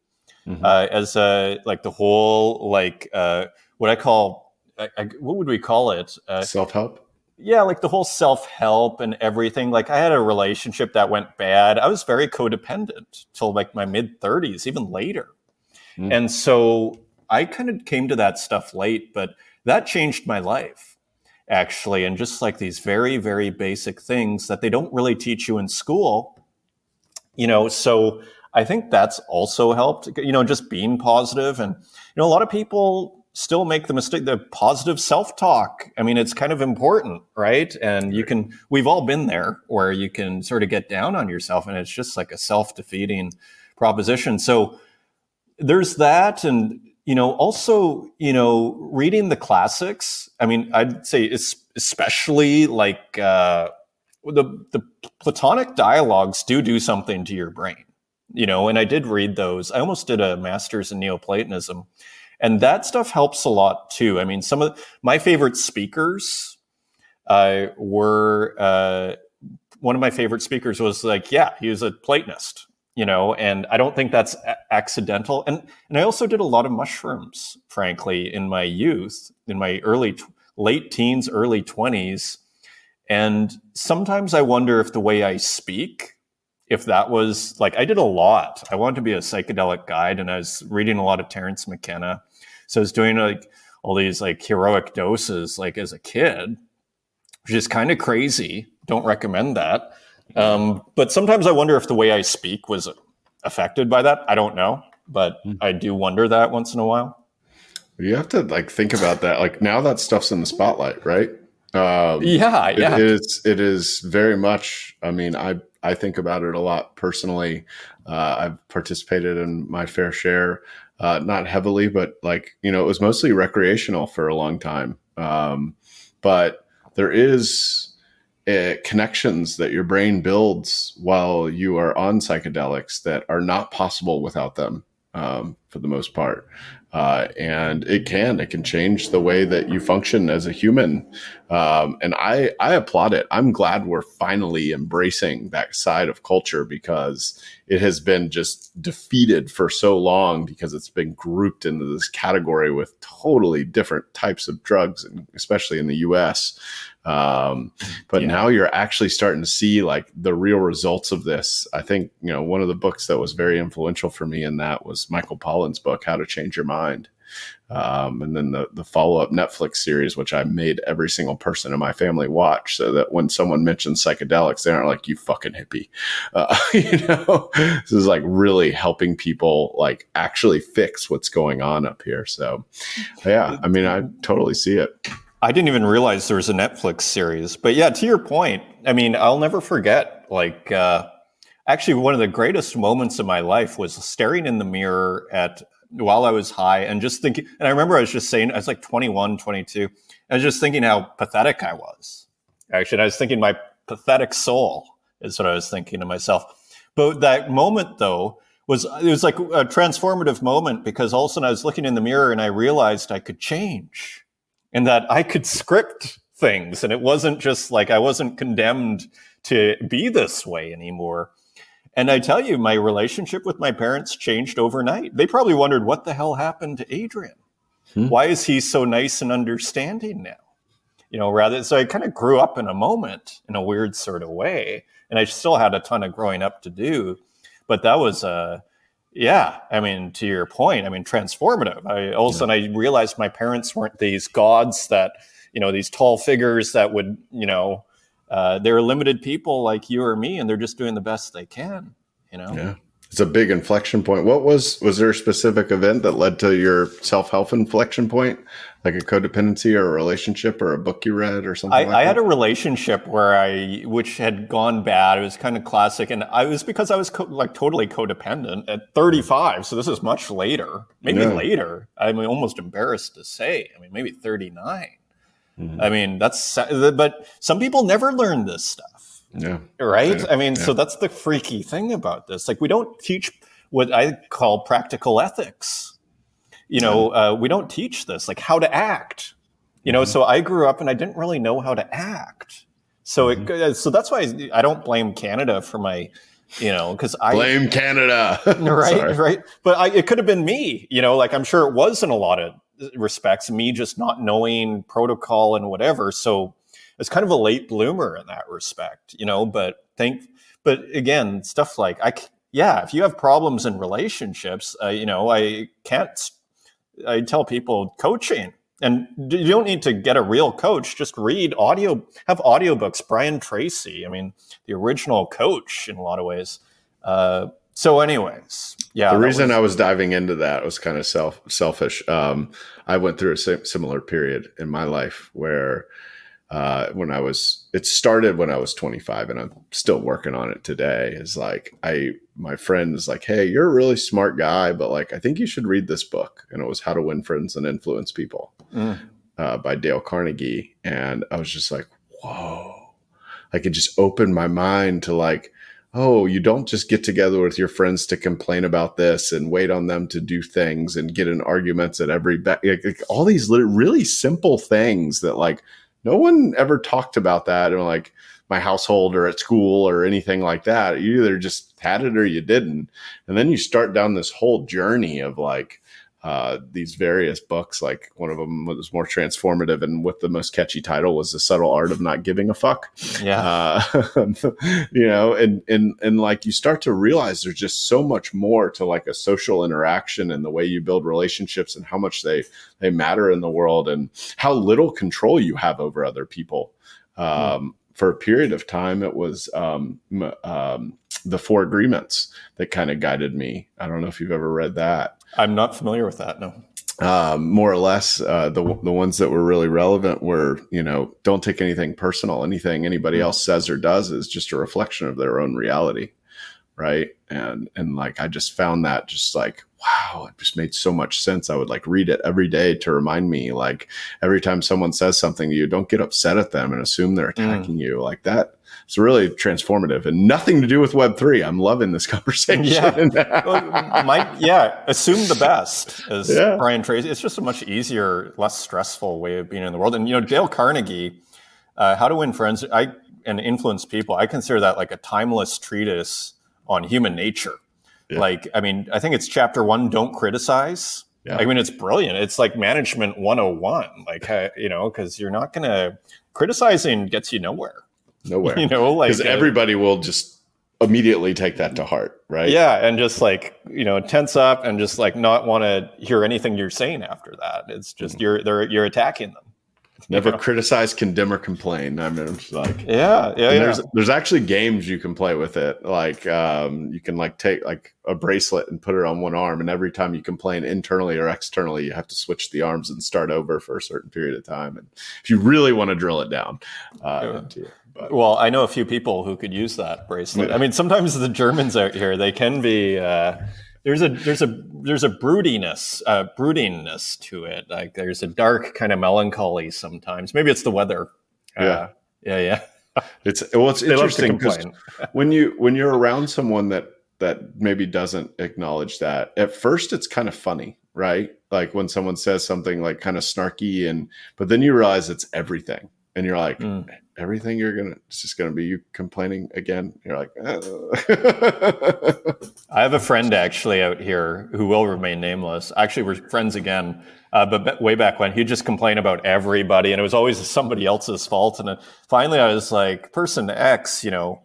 mm-hmm. uh, as a like the whole like uh, what I call I, I, what would we call it uh, self help yeah, like the whole self help and everything. Like I had a relationship that went bad. I was very codependent till like my mid 30s, even later. Mm. And so I kind of came to that stuff late, but that changed my life actually. And just like these very, very basic things that they don't really teach you in school, you know, so I think that's also helped, you know, just being positive and, you know, a lot of people still make the mistake the positive self-talk. I mean it's kind of important right? And you can we've all been there where you can sort of get down on yourself and it's just like a self-defeating proposition. So there's that. And you know also you know reading the classics i mean i'd say it's especially like uh the the platonic dialogues do do something to your brain you know and i did read those. I almost did a master's in neoplatonism and that stuff helps a lot too. I mean, some of my favorite speakers uh, were uh, one of my favorite speakers was like, yeah, he was a Platonist, you know, and I don't think that's a- accidental. And and I also did a lot of mushrooms, frankly, in my youth, in my early late teens, early twenties, and sometimes I wonder if the way I speak if that was like I did a lot. I wanted to be a psychedelic guide and I was reading a lot of Terence McKenna. So I was doing like all these like heroic doses like as a kid, which is kind of crazy. Don't recommend that. Um, but sometimes I wonder if the way I speak was affected by that. I don't know, but mm. I do wonder that once in a while. You have to like think about that. Like now that stuff's in the spotlight, right? Um, yeah, yeah. It is. It is very much. I mean, I I think about it a lot personally. Uh, I've participated in my fair share, uh, not heavily, but like you know, it was mostly recreational for a long time. Um, but there is uh, connections that your brain builds while you are on psychedelics that are not possible without them. Um, for the most part. Uh, and it can it can change the way that you function as a human um, and I I applaud it. I'm glad we're finally embracing that side of culture because it has been just defeated for so long because it's been grouped into this category with totally different types of drugs, and especially in the U.S. Um, but yeah. now you're actually starting to see like the real results of this. I think, you know, one of the books that was very influential for me in that was Michael Pollan's book, How to Change Your Mind. Um, and then the, the follow up Netflix series, which I made every single person in my family watch so that when someone mentions psychedelics, they aren't like, you fucking hippie. Uh, *laughs* you know, this is like really helping people like actually fix what's going on up here. So, yeah, I mean, I totally see it. I didn't even realize there was a Netflix series. But yeah, to your point, I mean, I'll never forget, like, uh, actually, one of the greatest moments of my life was staring in the mirror at while I was high and just thinking. And I remember I was just saying, I was like 21, 22. I was just thinking how pathetic I was. Actually, I was thinking my pathetic soul is what I was thinking to myself. But that moment, though, was it was like a transformative moment because all of a sudden I was looking in the mirror and I realized I could change and that I could script things. And it wasn't just like I wasn't condemned to be this way anymore. And I tell you, my relationship with my parents changed overnight. They probably wondered what the hell happened to Adrian. Hmm. Why is he so nice and understanding now? You know, rather, so I kind of grew up in a moment in a weird sort of way. And I still had a ton of growing up to do. But that was, uh, yeah, I mean, to your point, I mean, transformative. I all of a sudden I realized my parents weren't these gods that, you know, these tall figures that would, you know, uh, they're limited people like you or me, and they're just doing the best they can. You know. Yeah, it's a big inflection point. What was was there a specific event that led to your self help inflection point? like a codependency or a relationship or a book you read or something I, like I had a relationship where I, which had gone bad. It was kind of classic. And I was because I was co- like totally codependent at 35. So this is much later, maybe yeah. later. I'm almost embarrassed to say. I mean, maybe 39. Mm-hmm. I mean, that's, but some people never learn this stuff. Yeah. Right. I, I mean, yeah. so that's the freaky thing about this. Like, we don't teach what I call practical ethics you know, uh, we don't teach this, like how to act. You know, mm-hmm. so I grew up and I didn't really know how to act. So mm-hmm. it, so that's why I don't blame Canada for my, you know, because I blame Canada, *laughs* right, right. But I, it could have been me, you know, like I'm sure it was in a lot of respects, me just not knowing protocol and whatever. So it's kind of a late bloomer in that respect, you know. But think, but again, stuff like I, yeah, if you have problems in relationships, uh, you know, I can't I tell people coaching. And you don't need to get a real coach. Just read audio, have audiobooks. Brian Tracy, I mean, the original coach in a lot of ways. Uh, so, anyways, yeah. The reason was, I was diving into that was kind of self selfish. Um, I went through a similar period in my life where uh, when I was, it started when I was 25 and I'm still working on it today. Is like, I, my friend is like, Hey, you're a really smart guy, but like, I think you should read this book. And it was How to Win Friends and Influence People mm. uh, by Dale Carnegie. And I was just like, Whoa, I could just open my mind to like, oh, you don't just get together with your friends to complain about this and wait on them to do things and get in arguments at every be- like, like, all these really simple things that like no one ever talked about that in like my household or at school or anything like that. You either just had it or you didn't. And then you start down this whole journey of like, uh, these various books. Like one of them was more transformative, and with the most catchy title was "The Subtle Art of Not Giving a Fuck." Yeah, uh, *laughs* you know, and and and like you start to realize there's just so much more to like a social interaction and the way you build relationships and how much they they matter in the world and how little control you have over other people. Um, mm. For a period of time, it was um, um, the Four Agreements that kind of guided me. I don't know if you've ever read that. I'm not familiar with that. No. Um, more or less, uh, the the ones that were really relevant were, you know, don't take anything personal. Anything anybody else says or does is just a reflection of their own reality, right? And and like I just found that just like wow, it just made so much sense. I would like read it every day to remind me, like every time someone says something to you, don't get upset at them and assume they're mm. attacking mm. you. Like that it's really transformative and nothing to do with Web three. I'm loving this *laughs* conversation. Yeah, well, my, yeah. Assume the best, as yeah. Brian Tracy. It's just a much easier, less stressful way of being in the world. And you know, Dale Carnegie, uh, How to Win Friends, I and influence people. I consider that like a timeless treatise on human nature. Yeah. Like, I mean, I think it's chapter one. Don't criticize. Yeah. I mean, it's brilliant. It's like management 101. Like, you know, because you're not going to criticizing gets you nowhere. Nowhere. *laughs* You know, like because uh, everybody will just immediately take that to heart, right? Yeah, and just like you know, tense up and just like not want to hear anything you're saying after that. It's just mm-hmm. you're they're you're attacking them. Never know? criticize, condemn, or complain. I mean, it's like yeah, yeah, yeah. There's there's actually games you can play with it. Like um, you can like take like a bracelet and put it on one arm, and every time you complain internally or externally, you have to switch the arms and start over for a certain period of time. And if you really want to drill it down, uh, yeah. But. Well, I know a few people who could use that bracelet. Yeah. I mean, sometimes the Germans out here they can be. Uh, there's a there's a there's a broodiness uh, broodingness to it. Like there's a dark kind of melancholy sometimes. Maybe it's the weather. Yeah, uh, yeah, yeah. *laughs* It's well, it's interesting because *laughs* when you when you're around someone that that maybe doesn't acknowledge that at first, it's kind of funny, right? Like when someone says something like kind of snarky, and but then you realize it's everything, and you're like, mm. Everything you're gonna it's just gonna be you complaining again? You're like *laughs* i have a friend actually out here who will remain nameless. Actually we're friends again uh, but way back when he'd just complain about everybody and it was always *laughs* somebody else's fault and finally i was like person x you know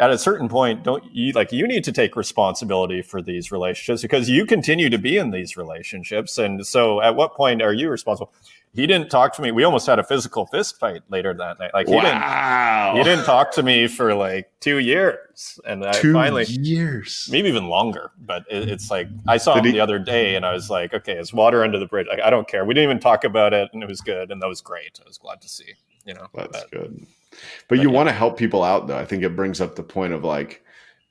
at a certain point don't you like you need to take responsibility for these relationships because you continue to be in these relationships and so at what point are you responsible he didn't talk to me. We almost had a physical fist fight later that night. Like he wow. didn't he didn't talk to me for like two years, and I two finally years, maybe even longer. But it, it's like I saw Did him he, the other day, and I was like, okay, it's water under the bridge. Like I don't care. We didn't even talk about it, and it was good, and that was great. I was glad to see. You know, that's but, good. But, but you yeah. want to help people out, though. I think it brings up the point of like,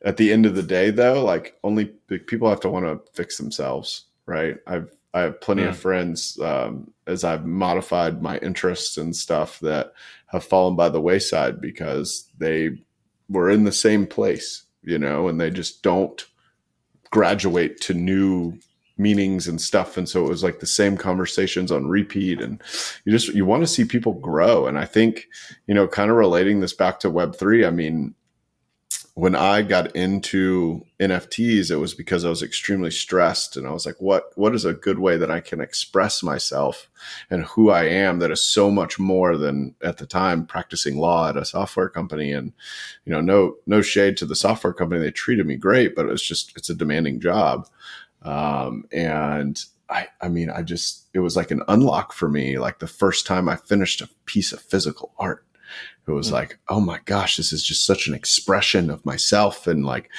at the end of the day, though, like only people have to want to fix themselves, right? I've I have plenty of friends um, as I've modified my interests and stuff that have fallen by the wayside because they were in the same place, you know, and they just don't graduate to new meanings and stuff. And so it was like the same conversations on repeat. And you just you want to see people grow. And i think you know kind of relating this back to web 3 i mean when I got into NFTs, it was because I was extremely stressed, and I was like, "What? What is a good way that I can express myself and who I am? That is so much more than at the time practicing law at a software company." And you know, no, no shade to the software company; they treated me great, but it's just it's a demanding job. Um, and I, I mean, I just it was like an unlock for me. Like the first time I finished a piece of physical art who was mm-hmm. like, oh my gosh, this is just such an expression of myself. And like,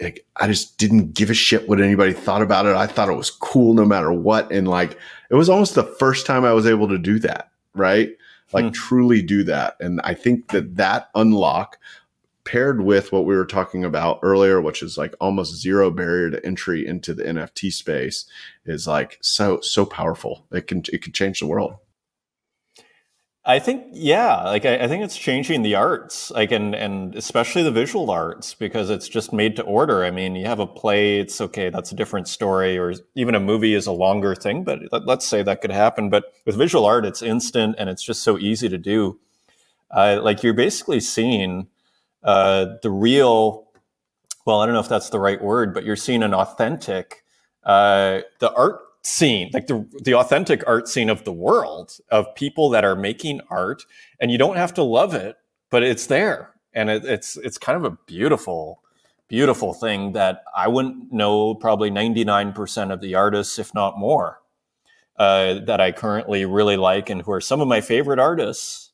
like, I just didn't give a shit what anybody thought about it. I thought it was cool no matter what. And like, it was almost the first time I was able to do that, right? Like, mm. truly do that. And I think that that unlock paired with what we were talking about earlier, which is like almost zero barrier to entry into the NFT space, is like so so powerful. It can it can change the world. I think, yeah, like I, I, think it's changing the arts, like and and especially the visual arts because it's just made to order. I mean, you have a play, it's okay, that's a different story, or even a movie is a longer thing, but let, us say that could happen. But with visual art, it's instant and it's just so easy to do. Uh, like you're basically seeing uh, the real. Well, I don't know if that's the right word, but you're seeing an authentic. Uh, the art scene, like the the authentic art scene of the world of people that are making art, and you don't have to love it, but it's there, and it, it's it's kind of a beautiful, beautiful thing that I wouldn't know probably ninety nine percent of the artists, if not more, uh, that I currently really like and who are some of my favorite artists.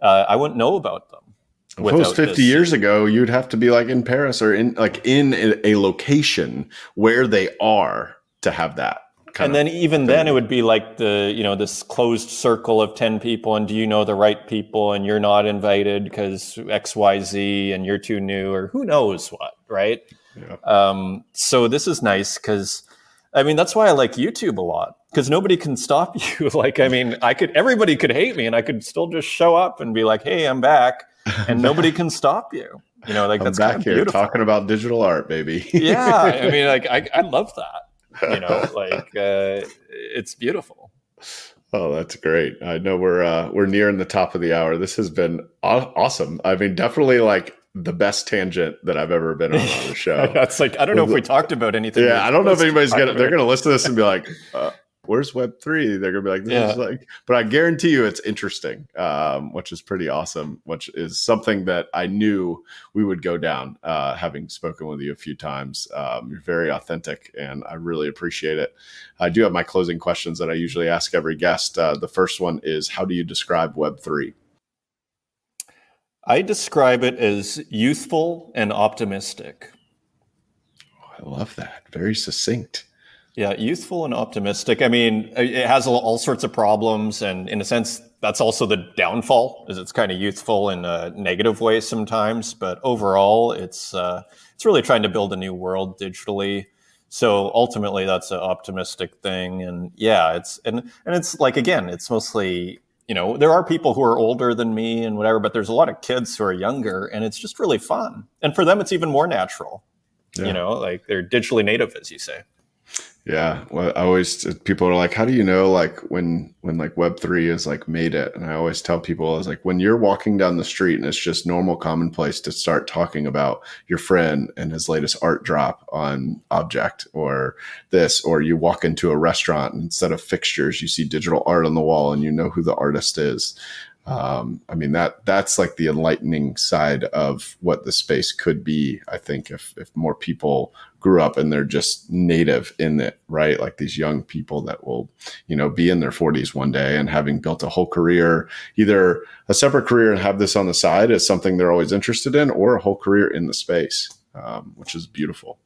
Uh, I wouldn't know about them. If it was 50 this. years ago, you'd have to be like in Paris or in like in a location where they are to have that and then even thing. then it would be like the you know this closed circle of 10 people and do you know the right people and you're not invited because xyz and you're too new or who knows what right yeah. um, so this is nice because i mean that's why i like youtube a lot because nobody can stop *laughs* you like i mean i could everybody could hate me and i could still just show up and be like hey i'm back *laughs* and nobody can stop you. You know, like I'm that's back here beautiful. talking about digital art, baby. yeah, I *laughs* mean, like I, I love that. You know, *laughs* like uh, it's beautiful. Oh, that's great. I know we're uh, we're nearing the top of the hour. This has been aw- awesome. I mean, definitely like the best tangent that I've ever been on on the *laughs* show. That's like I don't know if we talked about anything. yeah, I don't know if anybody's gonna. gonna they're gonna listen to this and be like, uh, "Where's Web 3? They're gonna be like, "This Yeah. is like," but I guarantee you, it's interesting, um, which is pretty awesome. Which is something that I knew we would go down. Uh, having spoken with you a few times, um, you're very authentic, and I really appreciate it. I do have my closing questions that I usually ask every guest. Uh, the first one is, "How do you describe Web 3? I describe it as youthful and optimistic. I love that. Very succinct. Yeah, youthful and optimistic. I mean, it has all, all sorts of problems, and in a sense, that's also the downfall. Is it's kind of youthful in a negative way sometimes, but overall, it's uh, it's really trying to build a new world digitally. So ultimately, that's an optimistic thing, and yeah, it's and and it's like again, it's mostly you know there are people who are older than me and whatever, but there's a lot of kids who are younger, and it's just really fun, and for them, it's even more natural. Yeah. You know, like they're digitally native, as you say. Yeah, well, I always uh, people are like, "How do you know like when when like Web three is like made it?" And I always tell people, "I was like, when you're walking down the street and it's just normal, commonplace to start talking about your friend and his latest art drop on objkt or this, or you walk into a restaurant and instead of fixtures, you see digital art on the wall and you know who the artist is." Um, I mean that that's like the enlightening side of what the space could be. I think if if more people grew up and they're just native in it, right? Like these young people that will, you know, be in their 40s one day and having built a whole career, either a separate career and have this on the side as something they're always interested in, or a whole career in the space, um, which is beautiful.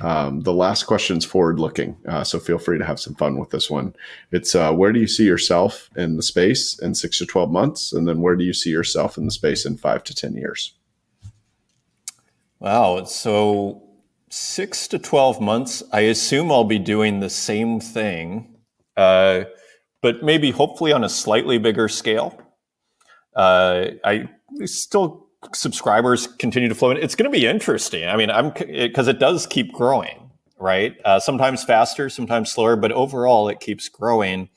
Um, the last question's forward looking, uh, so feel free to have some fun with this one. It's uh, where do you see yourself in the space in six to 12 months? And then where do you see yourself in the space in five to 10 years? Wow. So six to 12 months, I assume I'll be doing the same thing, uh, but maybe hopefully on a slightly bigger scale. Uh, I still subscribers continue to flow in. It's going to be interesting. I mean, I'm because it, it does keep growing, right? Uh, sometimes faster, sometimes slower, but overall it keeps growing.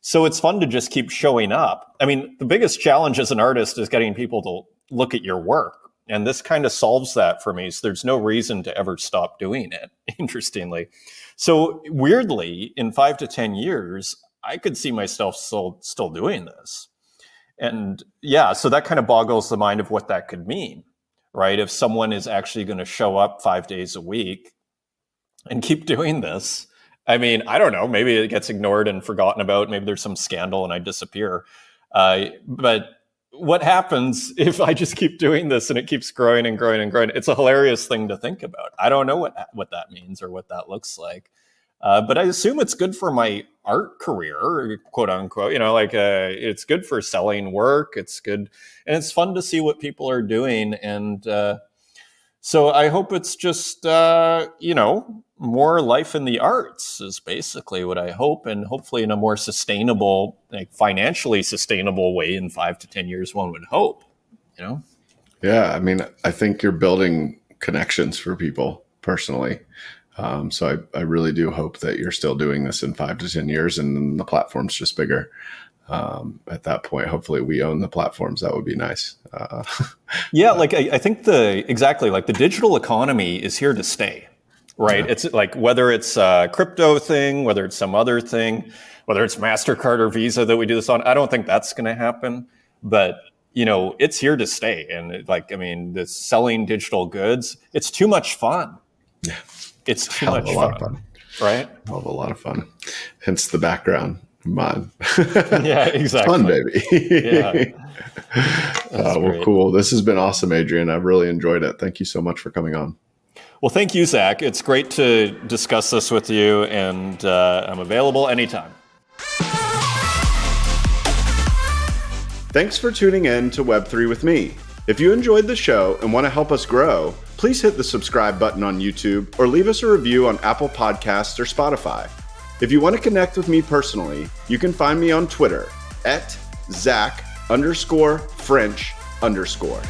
So it's fun to just keep showing up. I mean, the biggest challenge as an artist is getting people to look at your work. And this kind of solves that for me. So there's no reason to ever stop doing it, *laughs* interestingly. So weirdly, in five to 10 years, I could see myself still, still doing this. And yeah, so that kind of boggles the mind of what that could mean, right? If someone is actually going to show up five days a week and keep doing this, I mean, I don't know, maybe it gets ignored and forgotten about. Maybe there's some scandal and I disappear. Uh, but what happens *laughs* if I just keep doing this and it keeps growing and growing and growing? It's a hilarious thing to think about. I don't know what what that means or what that looks like, uh, but I assume it's good for my art career, quote unquote. You know, like uh, it's good for selling work. It's good, and it's fun to see what people are doing. And uh, so I hope it's just uh, you know more life in the arts is basically what I hope, and hopefully in a more sustainable, like financially sustainable way in five to ten years. One would hope, you know. Yeah, I mean, I think you're building connections for people personally. Um, so I, I really do hope that you're still doing this in five to ten years, and then the platform's just bigger. Um, at that point, hopefully, we own the platforms. That would be nice. Uh, *laughs* yeah, like I, I think the exactly like the digital economy is here to stay right? Yeah. It's like whether it's a crypto thing, whether it's some other thing, whether it's MasterCard or Visa that we do this on, I don't think that's going to happen. But, you know, it's here to stay. And it, like, I mean, the selling digital goods, it's too much fun. Yeah. It's too much fun, fun, Right? Hell of a lot of fun. Hence the background. Mine. *laughs* yeah, exactly. Fun, baby. yeah. *laughs* Uh, well, cool. This has been awesome, Adrian. I've really enjoyed it. Thank you so much for coming on. Well, thank you, Zach. It's great to discuss this with you, and uh, I'm available anytime. Thanks for tuning in to Web3 with me. If you enjoyed the show and want to help us grow, please hit the subscribe button on YouTube or leave us a review on Apple Podcasts or Spotify. If you want to connect with me personally, you can find me on Twitter at Zach underscore French underscore.